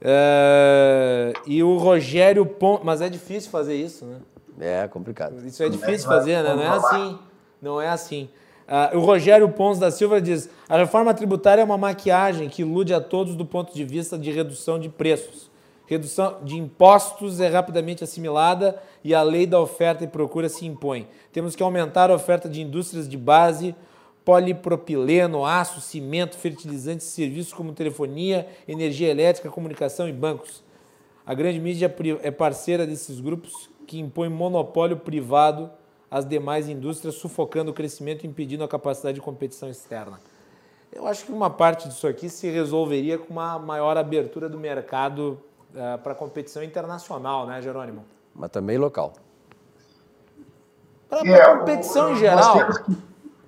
É, e o Rogério Ponte, mas é difícil fazer isso, né? É complicado. Isso é difícil fazer, né? Não é assim. Não é assim. Uh, o Rogério Pons da Silva diz: a reforma tributária é uma maquiagem que ilude a todos do ponto de vista de redução de preços. Redução de impostos é rapidamente assimilada e a lei da oferta e procura se impõe. Temos que aumentar a oferta de indústrias de base, polipropileno, aço, cimento, fertilizantes, serviços como telefonia, energia elétrica, comunicação e bancos. A grande mídia é parceira desses grupos que impõe monopólio privado às demais indústrias, sufocando o crescimento e impedindo a capacidade de competição externa. Eu acho que uma parte disso aqui se resolveria com uma maior abertura do mercado uh, para competição internacional, né, Jerônimo? Mas também local. Para é, competição em geral.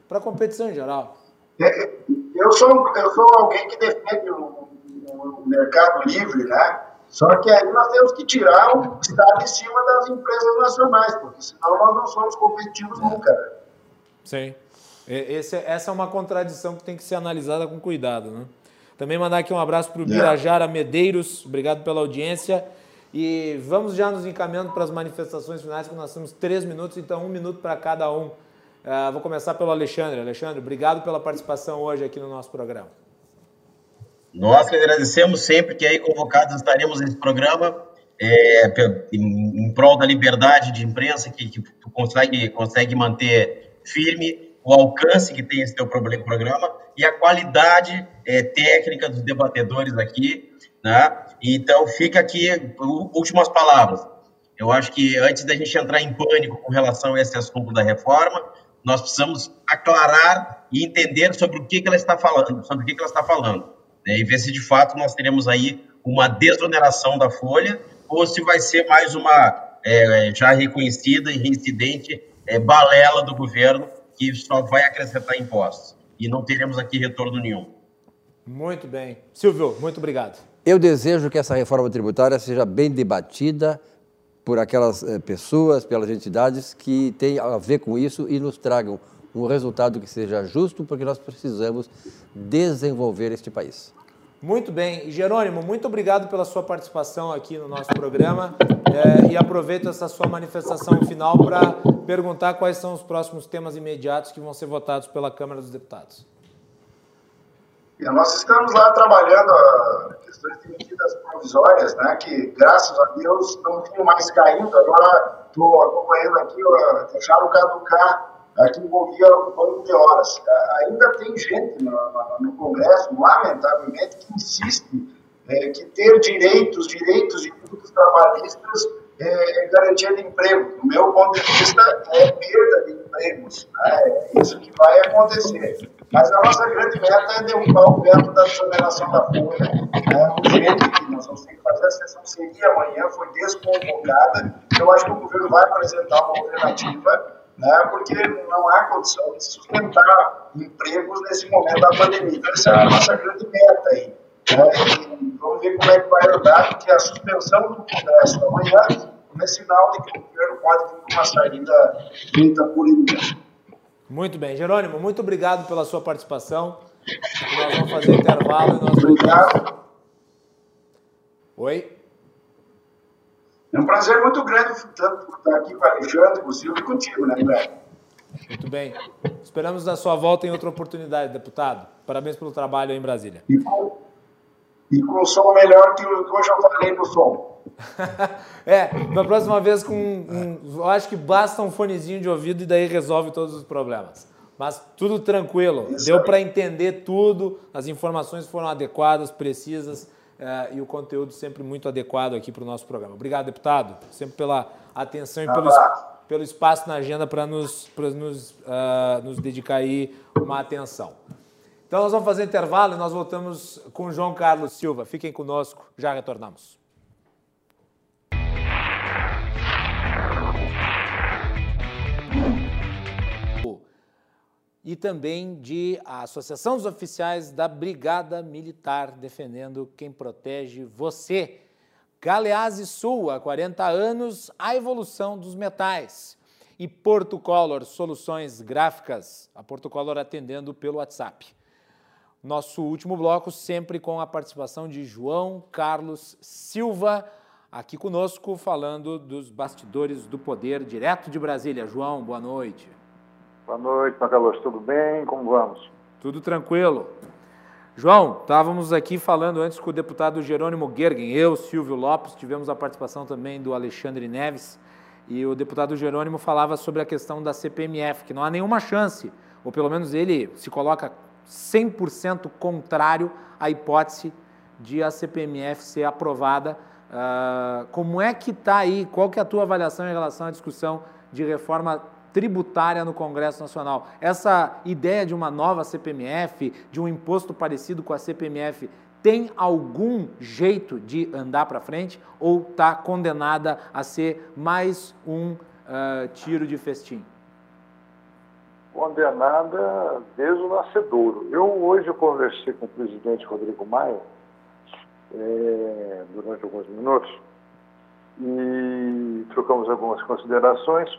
Para competição em geral. É, eu sou, eu sou alguém que defende o, o mercado livre, né? Só que aí nós temos que tirar o Estado de cima das empresas nacionais, porque senão nós não somos competitivos nunca. Né? Sim. Esse, essa é uma contradição que tem que ser analisada com cuidado. Né? Também mandar aqui um abraço para o Birajara Medeiros, obrigado pela audiência. E vamos já nos encaminhando para as manifestações finais, que nós temos três minutos, então um minuto para cada um. Uh, vou começar pelo Alexandre. Alexandre, obrigado pela participação hoje aqui no nosso programa. Nós que agradecemos sempre que aí convocados estaremos nesse programa é, em, em prol da liberdade de imprensa que, que tu consegue, consegue manter firme o alcance que tem esse teu programa e a qualidade é, técnica dos debatedores aqui, né? Então, fica aqui últimas palavras. Eu acho que antes da gente entrar em pânico com relação a esse assunto da reforma, nós precisamos aclarar e entender sobre o que, que ela está falando, sobre o que, que ela está falando, né? e ver se de fato nós teremos aí uma desoneração da folha ou se vai ser mais uma é, já reconhecida e reincidente é, balela do governo que só vai acrescentar impostos e não teremos aqui retorno nenhum. Muito bem. Silvio, muito obrigado. Eu desejo que essa reforma tributária seja bem debatida por aquelas eh, pessoas, pelas entidades que têm a ver com isso e nos tragam um resultado que seja justo, porque nós precisamos desenvolver este país. Muito bem. Jerônimo, muito obrigado pela sua participação aqui no nosso programa é, e aproveito essa sua manifestação final para perguntar quais são os próximos temas imediatos que vão ser votados pela Câmara dos Deputados. Nós estamos lá trabalhando a questões de medidas provisórias, né, que graças a Deus não vinham mais caindo. Agora estou acompanhando aqui, deixaram caducar aqui envolvia um banco de horas. Ainda tem gente no, no Congresso, lamentavelmente, que insiste é, que ter direitos, direitos de tributos trabalhistas é, é, garantia de emprego. Do meu ponto de vista, é perda de empregos. Né? É isso que vai acontecer. Mas a nossa grande meta é derrubar o veto da desoneração da folha. Né? Urgente, que nós vamos ter que fazer a sessão seria amanhã, foi desconvocada. Eu acho que o governo vai apresentar uma alternativa né, porque não há condição de sustentar empregos nesse momento da pandemia. Então, essa é a nossa grande meta aí. Né, vamos ver como é que vai andar, porque a suspensão do Congresso amanhã é sinal de que o governo pode vir uma saída feita por ele mesmo. Muito bem. Jerônimo, muito obrigado pela sua participação. Nós vamos fazer intervalo e nós voltamos. Oi? É um prazer muito grande estar aqui com o Alexandre, com o Silvio e contigo, né, Guilherme? Muito bem. Esperamos a sua volta em outra oportunidade, deputado. Parabéns pelo trabalho aí em Brasília. E e com o som melhor que hoje eu falei no som. <laughs> é, na próxima vez com um, eu acho que basta um fonezinho de ouvido e daí resolve todos os problemas. Mas tudo tranquilo, Isso deu para entender tudo, as informações foram adequadas, precisas uh, e o conteúdo sempre muito adequado aqui para o nosso programa. Obrigado, deputado, sempre pela atenção e pelo, pelo espaço na agenda para nos, nos, uh, nos dedicar aí uma atenção. Então nós vamos fazer intervalo e nós voltamos com João Carlos Silva. Fiquem conosco, já retornamos. e também de a Associação dos Oficiais da Brigada Militar, defendendo quem protege você. Galeazzi Sul, há 40 anos, a evolução dos metais. E Porto Color, soluções gráficas, a Porto Color atendendo pelo WhatsApp. Nosso último bloco, sempre com a participação de João Carlos Silva, aqui conosco, falando dos bastidores do poder, direto de Brasília. João, boa noite. Boa noite, Macalós, tudo bem? Como vamos? Tudo tranquilo. João, estávamos aqui falando antes com o deputado Jerônimo Gergen, eu, Silvio Lopes, tivemos a participação também do Alexandre Neves, e o deputado Jerônimo falava sobre a questão da CPMF, que não há nenhuma chance, ou pelo menos ele se coloca 100% contrário à hipótese de a CPMF ser aprovada. Uh, como é que está aí? Qual que é a tua avaliação em relação à discussão de reforma tributária no Congresso Nacional. Essa ideia de uma nova CPMF, de um imposto parecido com a CPMF, tem algum jeito de andar para frente ou está condenada a ser mais um uh, tiro de festim? Condenada desde o nascedouro. Eu hoje conversei com o presidente Rodrigo Maia é, durante alguns minutos e trocamos algumas considerações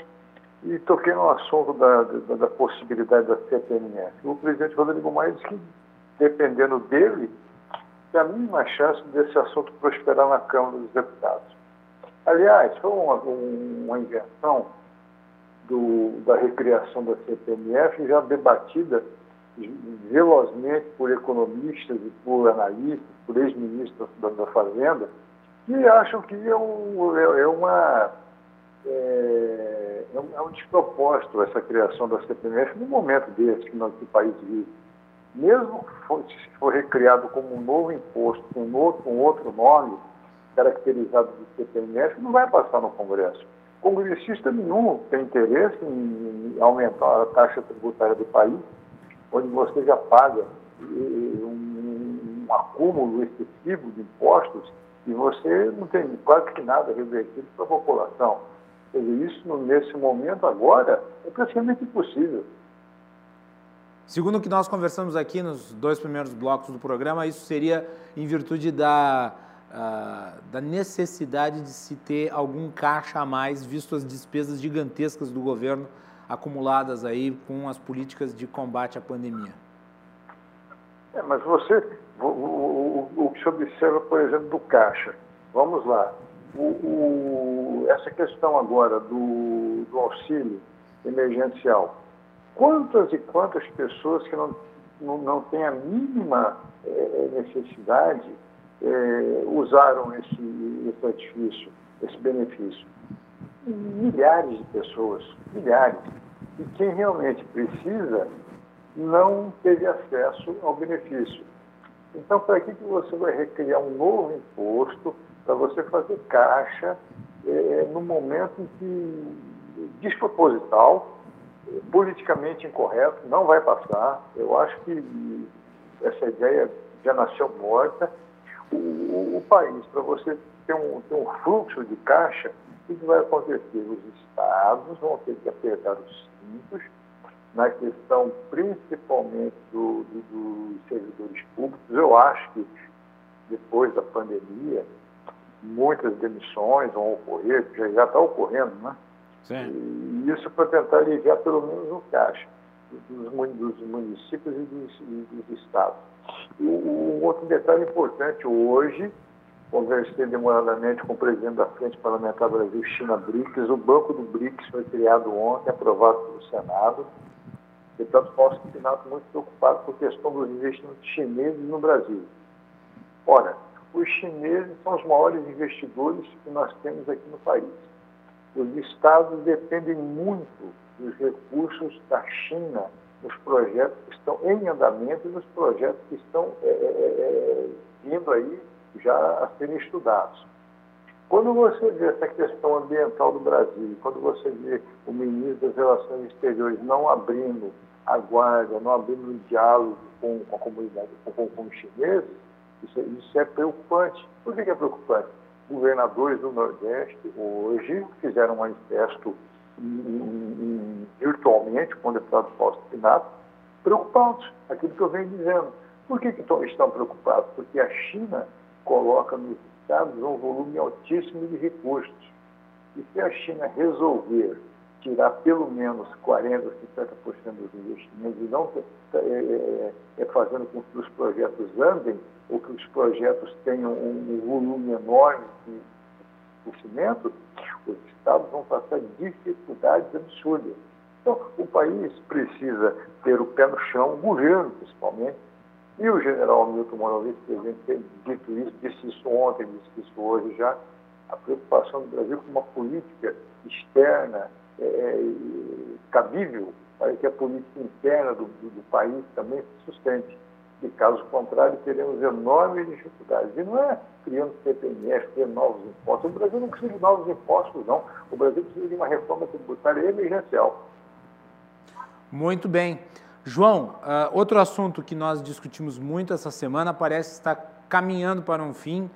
e toquei no assunto da, da, da, possibilidade da CPMF. O presidente Rodrigo Maia disse que, dependendo dele, tem a mínima chance desse assunto prosperar na Câmara dos Deputados. Aliás, foi uma, uma invenção do, da recriação da CPMF já debatida velozmente por economistas e por analistas, por ex-ministros da, da, Fazenda, que acham que é, um, é, é uma é, é, um, é despropósito essa criação da CPMF no momento desse que, o país vive. Mesmo for, se for recriado como um novo imposto, com um outro, um outro nome, caracterizado de CPMF, não vai passar no Congresso. Congressista nenhum tem interesse em aumentar a taxa tributária do país, onde você já paga um, um acúmulo excessivo de impostos e você não tem quase que nada revertido para a população. Quer dizer, isso nesse momento agora é praticamente impossível. Segundo o que nós conversamos aqui nos dois primeiros blocos do programa, isso seria em virtude da, uh, da necessidade de se ter algum caixa a mais, visto as despesas gigantescas do governo acumuladas aí com as políticas de combate à pandemia. É, mas você, o, o, o, que se observa, por exemplo, do caixa, vamos lá, o, essa questão agora do, do auxílio emergencial, quantas e quantas pessoas que não, não, não têm a mínima é, necessidade é, usaram esse, esse artifício, esse benefício? Milhares de pessoas, milhares. E quem realmente precisa não teve acesso ao benefício. Então, para que, que você vai recriar um novo imposto para você fazer caixa é, no momento em que desproposital, politicamente incorreto, não vai passar. Eu acho que essa ideia já nasceu morta. O, país, para você ter um, ter um fluxo de caixa, o que vai acontecer? Os estados vão ter que apertar os cintos na questão principalmente do, do, dos servidores públicos. Eu acho que depois da pandemia, muitas demissões vão ocorrer, já está ocorrendo, né? Sim. E isso para tentar aliviar pelo menos o caixa dos, dos municípios e dos, e dos estados. Um outro detalhe importante, hoje, conversei demoradamente com o presidente da Frente Parlamentar Brasil, China BRICS, o Banco do BRICS foi criado ontem, aprovado pelo Senado, deputado Fausto Pinato muito preocupado com a questão dos investimentos chineses no Brasil. Ora, os chineses são os maiores investidores que nós temos aqui no país. Os estados dependem muito dos recursos da China nos projetos que estão em andamento e nos projetos que estão é, é, é vindo aí já a serem estudados. Quando você vê essa questão ambiental do Brasil, quando você vê o ministro das Relações Exteriores não abrindo a guarda, não abrindo um diálogo com, com a comunidade, com, com os chineses, isso, isso, é preocupante. Por que é preocupante? Governadores do Nordeste hoje fizeram um manifesto virtualmente com o deputado Fausto Pinato, preocupados, aquilo que eu venho dizendo. Por que, que estão preocupados? Porque a China coloca nos estados um volume altíssimo de recursos. E se a China resolver tirar pelo menos 40% ou 50% dos investimentos e não é, é, é, fazendo com que os projetos andem ou que os projetos tenham um, volume enorme de investimento, os estados vão passar dificuldades absurdas. Então, o país precisa ter o pé no chão, o governo principalmente, e o general Milton Moraes, presidente, tem dito isso, disse isso ontem, disse isso hoje já, a preocupação do Brasil com uma política externa é, é, cabível para que a política interna do, do, do, país também se sustente. De caso contrário, teremos enormes dificuldades. E não é criando CPMF, criando novos impostos. O Brasil não precisa de novos impostos, não. O Brasil precisa de uma reforma tributária emergencial. Muito bem. João, uh, outro assunto que nós discutimos muito essa semana parece estar caminhando para um fim,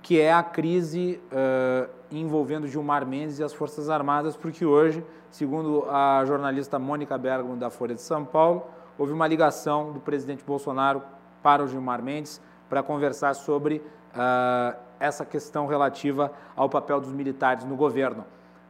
que é a crise uh, envolvendo Gilmar Mendes e as Forças Armadas, porque hoje, segundo a jornalista Mônica Bergamo da Folha de São Paulo, houve uma ligação do presidente Bolsonaro para o Gilmar Mendes para conversar sobre uh, essa questão relativa ao papel dos militares no governo.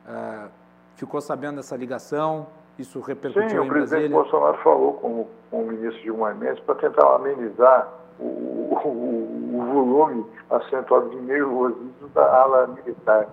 Uh, ficou sabendo dessa ligação? Isso repercutiu Sim, em Brasília? Sim, o presidente Bolsonaro falou com, com o ministro Gilmar Mendes para tentar amenizar o, o, o volume acentuado de nervosismo da ala militar.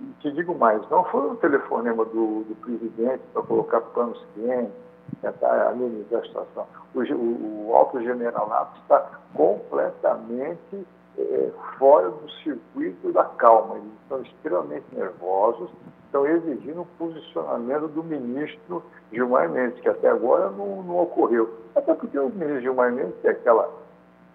E te digo mais, não foi um telefonema do, do presidente para colocar panos quentes, tentar amenizar a situação. O, o, o alto generalato está completamente é, fora do circuito da calma. Eles estão extremamente nervosos, estão exigindo o posicionamento do ministro Gilmar Mendes, que até agora não, não ocorreu. Até porque o ministro Gilmar Mendes tem aquela,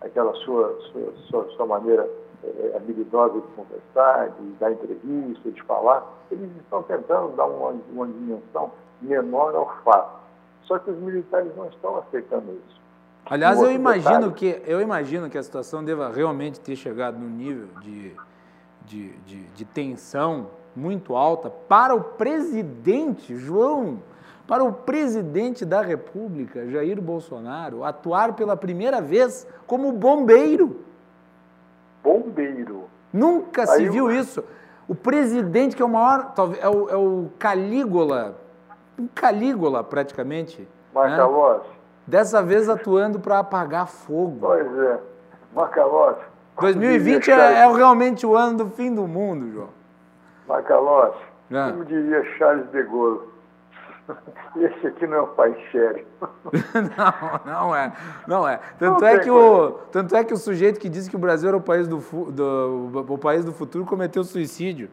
aquela sua, sua, sua, sua maneira é, habilidosa de conversar, de dar entrevista, de falar. Eles estão tentando dar uma, uma dimensão menor ao fato. Só que os militares não estão aceitando isso. Aliás, eu imagino, que, eu imagino que a situação deva realmente ter chegado num nível de, de, de, de tensão muito alta para o presidente, João, para o presidente da República, Jair Bolsonaro, atuar pela primeira vez como bombeiro. Bombeiro. Nunca Aí se viu eu... isso. O presidente, que é o maior, é o, é o Calígula, um Calígula praticamente. Macalós. Né? Dessa vez atuando para apagar fogo. Pois é. Macalós. 2020 é, é, realmente o ano do fim do mundo, João. Macalós, é. como diria Charles de Gaulle, <laughs> esse aqui não é o pai sério. <laughs> não, não é. Não é. Tanto, não é que o, tanto é que o sujeito que disse que o Brasil era o país do, do, o país do futuro cometeu suicídio.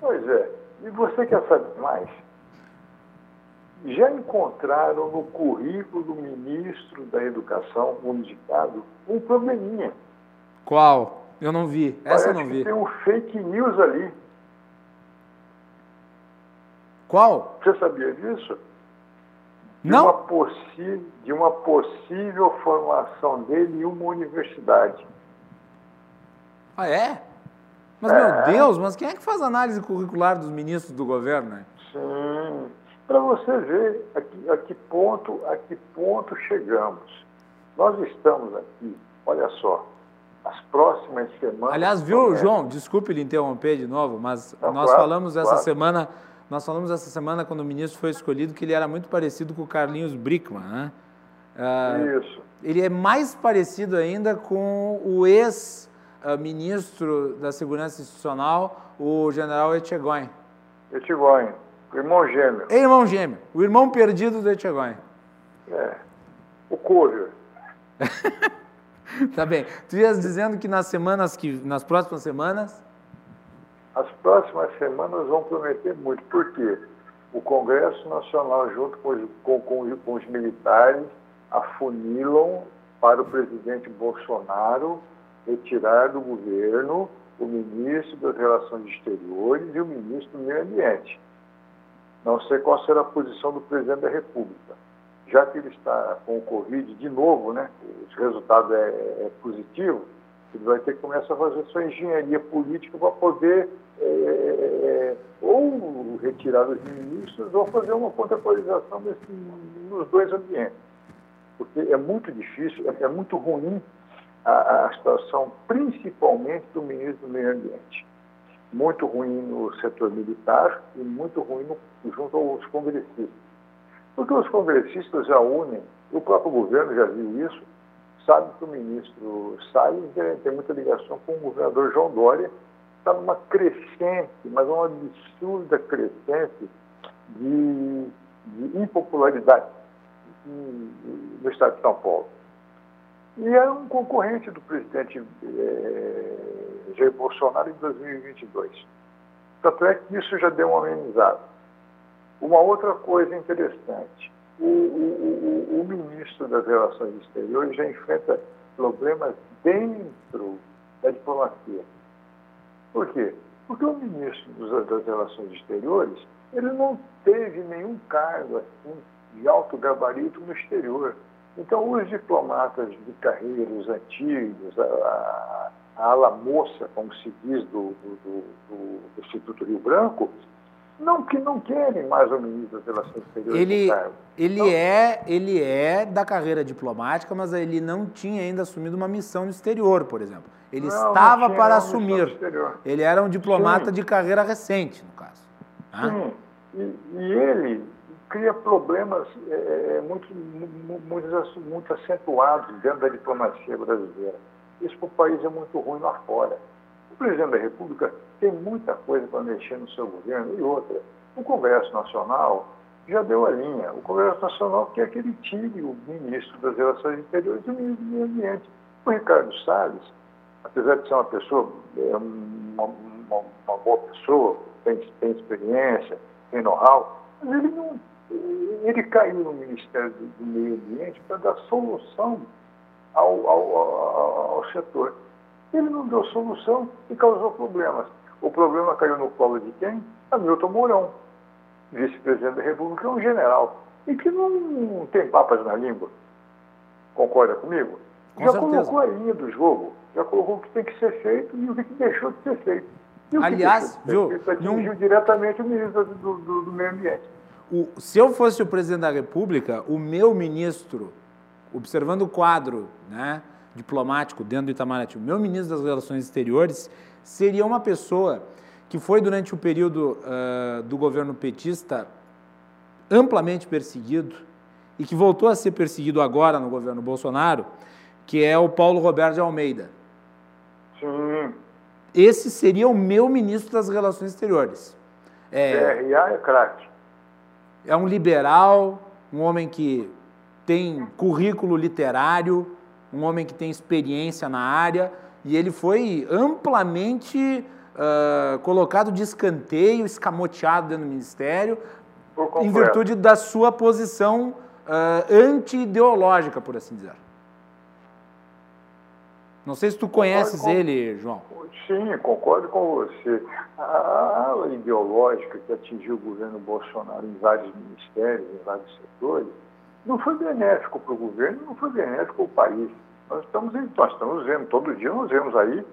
Pois é. E você quer saber mais? Já encontraram no currículo do ministro da Educação, o indicado, um probleminha. Qual? Eu não vi. Essa Parece eu não vi. tem um fake news ali. Qual? Você sabia disso? De não. Uma possi de uma possível formação dele em uma universidade. Ah, é? Mas, é. meu Deus, mas quem é que faz análise curricular dos ministros do governo? Né? Sim, para você ver a que, a que, ponto, a que ponto chegamos. Nós estamos aqui, olha só, as próximas semanas. Aliás, viu, João, desculpe lhe interromper de novo, mas Não, nós claro, falamos essa claro. semana nós falamos essa semana, quando o ministro foi escolhido, que ele era muito parecido com o Carlinhos Brickman, né? Uh, Isso. Ele é mais parecido ainda com o ex-ministro da Segurança Institucional, o general. Etchegóin, o irmão gêmeo. É irmão gêmeo, o irmão perdido do Etchegóin. É, o Cover. <laughs> tá bem. Tu ias dizendo que nas semanas que nas próximas semanas as próximas semanas vão prometer muito. Por quê? O Congresso Nacional, junto com os, com, com, com os militares, afunilam para o presidente Bolsonaro retirar do governo o ministro das Relações Exteriores e o ministro do Meio Ambiente. Não sei qual será a posição do presidente da República. Já que ele está com o Covid de novo, né, o resultado é, é positivo, ele vai ter que começar a fazer sua engenharia política para poder é, é, ou retirar os ministros ou fazer uma contemporização desse, nos dois ambientes. Porque é muito difícil, é, é muito ruim a, a situação, principalmente do ministro do Meio Ambiente. Muito ruim no setor militar e muito ruim no, junto aos congressistas. Porque os congressistas já unem, o próprio governo já viu isso, sabe que o ministro Salles tem muita ligação com o governador João Dória, está numa crescente, mas uma absurda crescente de, de impopularidade no estado de São Paulo. E era um concorrente do presidente é, Jair Bolsonaro em 2022. Tanto é que isso já deu uma amenizada. Uma outra coisa interessante, o, o, o, o ministro das Relações Exteriores já enfrenta problemas dentro da diplomacia. Por quê? Porque o ministro das Relações Exteriores ele não teve nenhum cargo assim, de alto gabarito no exterior. Então, os diplomatas de carreiras antigos, a, a ala moça, como se diz, do, do, do, do Instituto Rio Branco, não que não querem mais o ministro das Relações Exteriores. Ele, ele, é, ele é da carreira diplomática, mas ele não tinha ainda assumido uma missão no exterior, por exemplo. Ele não, estava não para assumir. Ele era um diplomata Sim. de carreira recente, no caso. Sim. E, e ele cria problemas é, é, é muito, muito, muito acentuados dentro da diplomacia brasileira. Isso para o país é muito ruim lá fora. O presidente da República tem muita coisa para mexer no seu governo e outra. O Congresso Nacional já deu a linha. O Congresso Nacional quer que ele tire o ministro das Relações Exteriores e o ministro do Meio Ambiente. O Ricardo Salles, apesar de ser uma pessoa, é uma, uma, uma boa pessoa, tem, tem experiência, tem know-how, mas ele não. Ele caiu no Ministério do Meio Ambiente para dar solução ao, ao, ao, ao setor. Ele não deu solução e causou problemas. O problema caiu no colo de quem? Hamilton Mourão, vice-presidente da República, é um general, e que não tem papas na língua. Concorda comigo? Com já certeza. colocou a linha do jogo, já colocou o que tem que ser feito e o que deixou de ser feito. E que Aliás, ser viu, atingiu diretamente o ministro do, do, do Meio Ambiente. O- se eu fosse o presidente da República, o meu ministro, observando o quadro né, diplomático dentro do Itamaraty, o meu ministro das Relações Exteriores seria uma pessoa que foi, durante o período ah, do governo petista, amplamente perseguido e que voltou a ser perseguido agora no governo Bolsonaro, que é o Paulo Roberto de Almeida. Sim, Esse seria o meu ministro das Relações Exteriores. É, PRA é craque. é um liberal, um homem que tem currículo literário, um homem que tem experiência na área, e ele foi amplamente ah, colocado de escanteio, escamoteado dentro do ministério, em virtude da sua posição ah, anti-ideológica, por assim dizer. Não sei se tu conheces com- ele, João. Sim, concordo com você. A ala ideológica que atingiu o governo Bolsonaro em vários ministérios, em vários setores, não foi benéfico para o governo, não foi benéfico para o país. Nós estamos, nós estamos vendo, todo dia nós vemos aí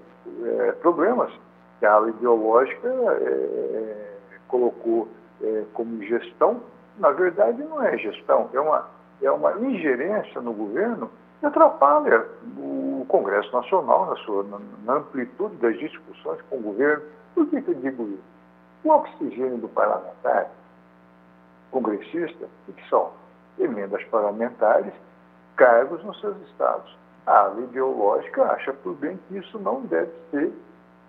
é, problemas que a ala ideológica é, colocou é, como gestão. Na verdade, não é gestão, é uma, é uma ingerência no governo que atrapalha o Congresso Nacional na, sua, na, na amplitude das discussões com o governo. Por que, que eu digo isso? O oxigênio do parlamentar, congressista, o que são emendas parlamentares, cargos nos seus estados. A ala ideológica acha por bem que isso não deve ser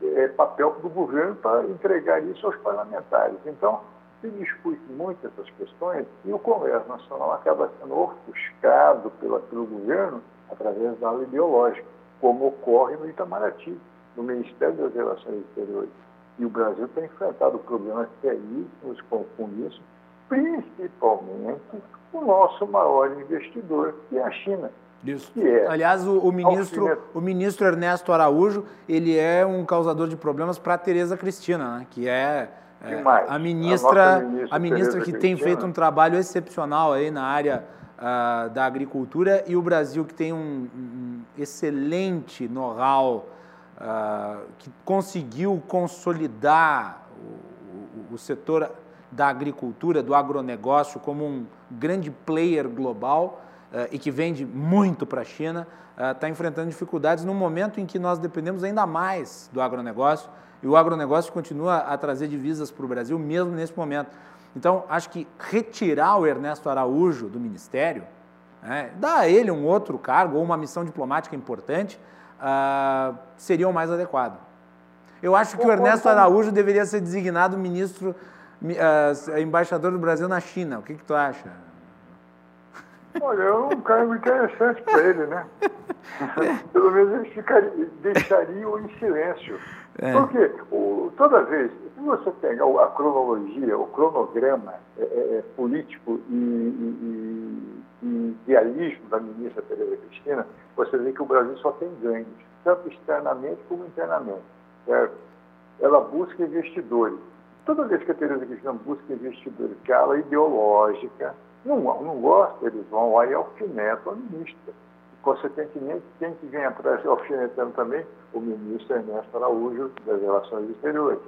é, papel do governo para entregar isso aos parlamentares. Então, se discute muito essas questões e o Congresso Nacional acaba sendo ofuscado pela, pelo governo através da ala ideológica, como ocorre no Itamaraty, no Ministério das Relações Exteriores. E o Brasil tem enfrentado problemas seríssimos com, com isso, principalmente o nosso maior investidor, que é a China. Isso. Que é Aliás, o, o ministro, alfinete- o ministro Ernesto Araújo, ele é um causador de problemas para a Tereza Cristina, né? que é, é, a A ministra, nossa ministra a ministra que tem Cristina. feito um trabalho excepcional aí na área ah, da agricultura e o Brasil que tem um, um excelente know-how, ah, que conseguiu consolidar o, o- o setor da agricultura, do agronegócio, como um grande player global eh, e que vende muito para a China, está enfrentando dificuldades no momento em que nós dependemos ainda mais do agronegócio e o agronegócio continua a trazer divisas para o Brasil, mesmo nesse momento. Então, acho que retirar o Ernesto Araújo do ministério, né, dar a ele um outro cargo ou uma missão diplomática importante, ah, seria o mais adequado. Eu acho que o Ernesto Araújo deveria ser designado ministro, embaixador do Brasil na China. O que, que tu acha? Olha, é um cargo interessante para ele, né? <laughs> Pelo menos ele ficaria, deixaria em silêncio. É. Porque o, toda vez, se você pegar o- a cronologia, o cronograma é, é, é, político e, e, e, e idealismo da ministra Tereza Cristina, você vê que o Brasil só tem ganhos, tanto externamente como internamente. Ela busca investidores. Toda vez que a Tereza Cristina busca investidores, que a ala ideológica não, não gosta, eles vão lá e alfinetam a ministra. Consequentemente, quem que vem atrás alfinetando também? O ministro Ernesto Araújo, das Relações Exteriores.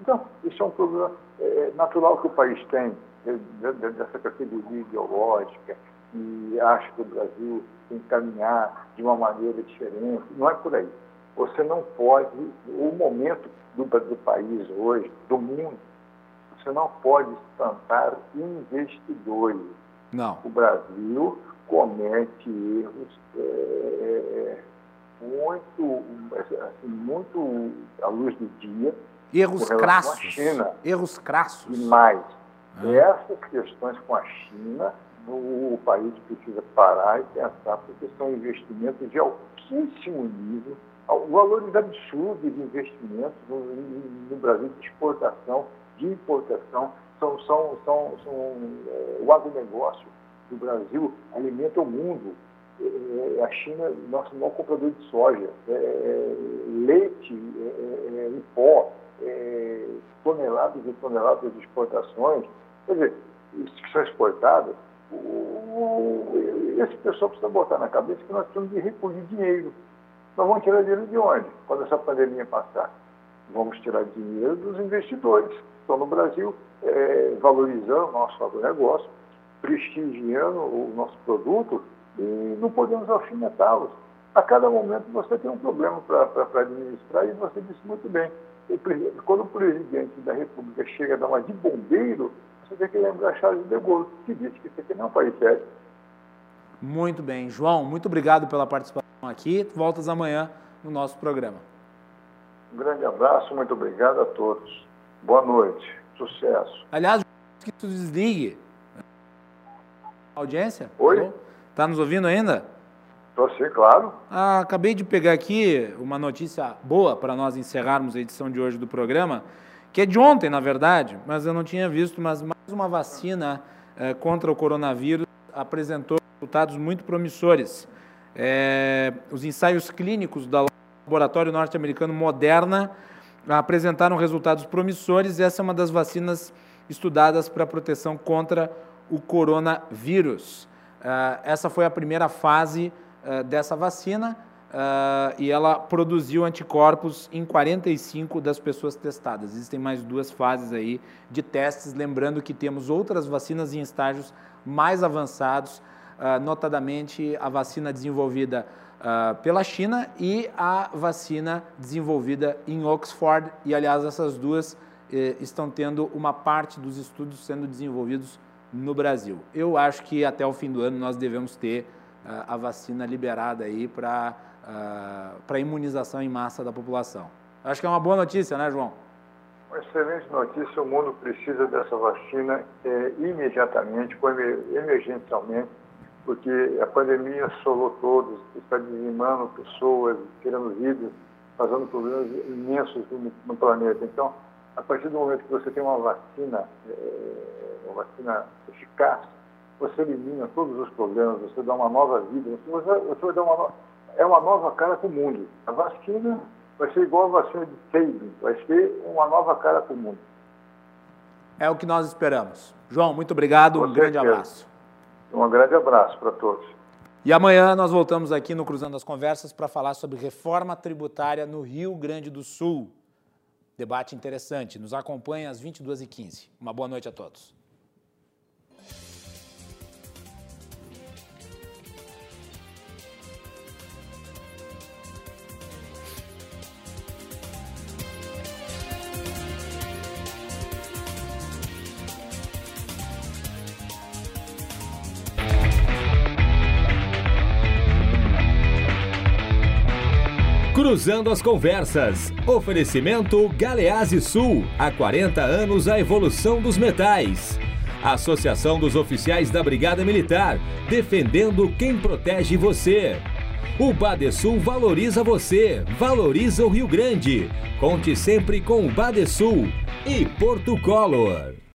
Então, isso é um problema é, natural que o país tem, de- de- de- dessa categoria ideológica, e acha que o Brasil tem que caminhar de uma maneira diferente. Não é por aí. Você não pode, o momento do, do país hoje, do mundo, você não pode espantar investidores Não. o Brasil comete erros é, muito, assim, muito à luz do dia Erros crassos. China. Erros crassos. e mais. Ah. Essas questões com a China, o país precisa parar e pensar, porque são investimentos de altíssimo nível, valores absurdos de investimentos no, no Brasil de exportação de importação. São, são, são, são é, o agronegócio do Brasil alimenta o mundo. É, a China, nosso maior comprador de soja, é, leite em pó, toneladas e toneladas de exportações. Quer dizer, isso que são exportadas, esse pessoal precisa botar na cabeça que nós temos de recolher dinheiro. Nós vamos tirar dinheiro de onde? Quando essa pandemia passar? Vamos tirar dinheiro dos investidores que estão no Brasil, é, valorizando o nosso agronegócio, prestigiando o nosso produto e não podemos alfinetá-los. A cada momento você tem um problema para administrar e você disse muito bem. Quando o presidente da República chega a dar uma de bombeiro, você tem que lembrar Charles de Gaulle, que disse que isso aqui não é um país sério. Muito bem. João, muito obrigado pela participação aqui. Voltas amanhã no nosso programa. Um grande abraço, muito obrigado a todos. Boa noite, sucesso. Aliás, que tu desligue. Audiência? Oi? Tá nos ouvindo ainda? Estou sim, claro. Ah, acabei de pegar aqui uma notícia boa para nós encerrarmos a edição de hoje do programa, que é de ontem, na verdade, mas eu não tinha visto, mas mais uma vacina eh, contra o coronavírus apresentou resultados muito promissores. É, os ensaios clínicos do laboratório norte-americano Moderna apresentaram resultados promissores. Essa é uma das vacinas estudadas para proteção contra o coronavírus. Uh, essa foi a primeira fase uh, dessa vacina uh, e ela produziu anticorpos em 45 das pessoas testadas. Existem mais duas fases aí de testes, lembrando que temos outras vacinas em estágios mais avançados notadamente a vacina desenvolvida uh, pela China e a vacina desenvolvida em Oxford. E, aliás, essas duas eh, estão tendo uma parte dos estudos sendo desenvolvidos no Brasil. Eu acho que até o fim do ano nós devemos ter uh, a vacina liberada aí para uh, imunização em massa da população. Acho que é uma boa notícia, né, João? Uma excelente notícia. O mundo precisa dessa vacina eh, imediatamente, emergencialmente porque a pandemia assolou todos, está dizimando pessoas, tirando vidas, fazendo problemas imensos no, no, planeta. Então, a partir do momento que você tem uma vacina, é, uma vacina eficaz, você elimina todos os problemas, você dá uma nova vida, você, você vai dar uma nova, é uma nova cara para o mundo. A vacina vai ser igual a vacina de Sabin, vai ser uma nova cara para o mundo. É o que nós esperamos. João, muito obrigado, um grande abraço. Um grande abraço para todos. E amanhã nós voltamos aqui no Cruzando as Conversas para falar sobre reforma tributária no Rio Grande do Sul. Debate interessante. Nos acompanhe às 22h15. Uma boa noite a todos. Cruzando as Conversas. Oferecimento Galease Sul. Há 40 anos a evolução dos metais. Associação dos Oficiais da Brigada Militar. Defendendo quem protege você. O Badesul valoriza você, valoriza o Rio Grande. Conte sempre com o Badesul e Porto Color.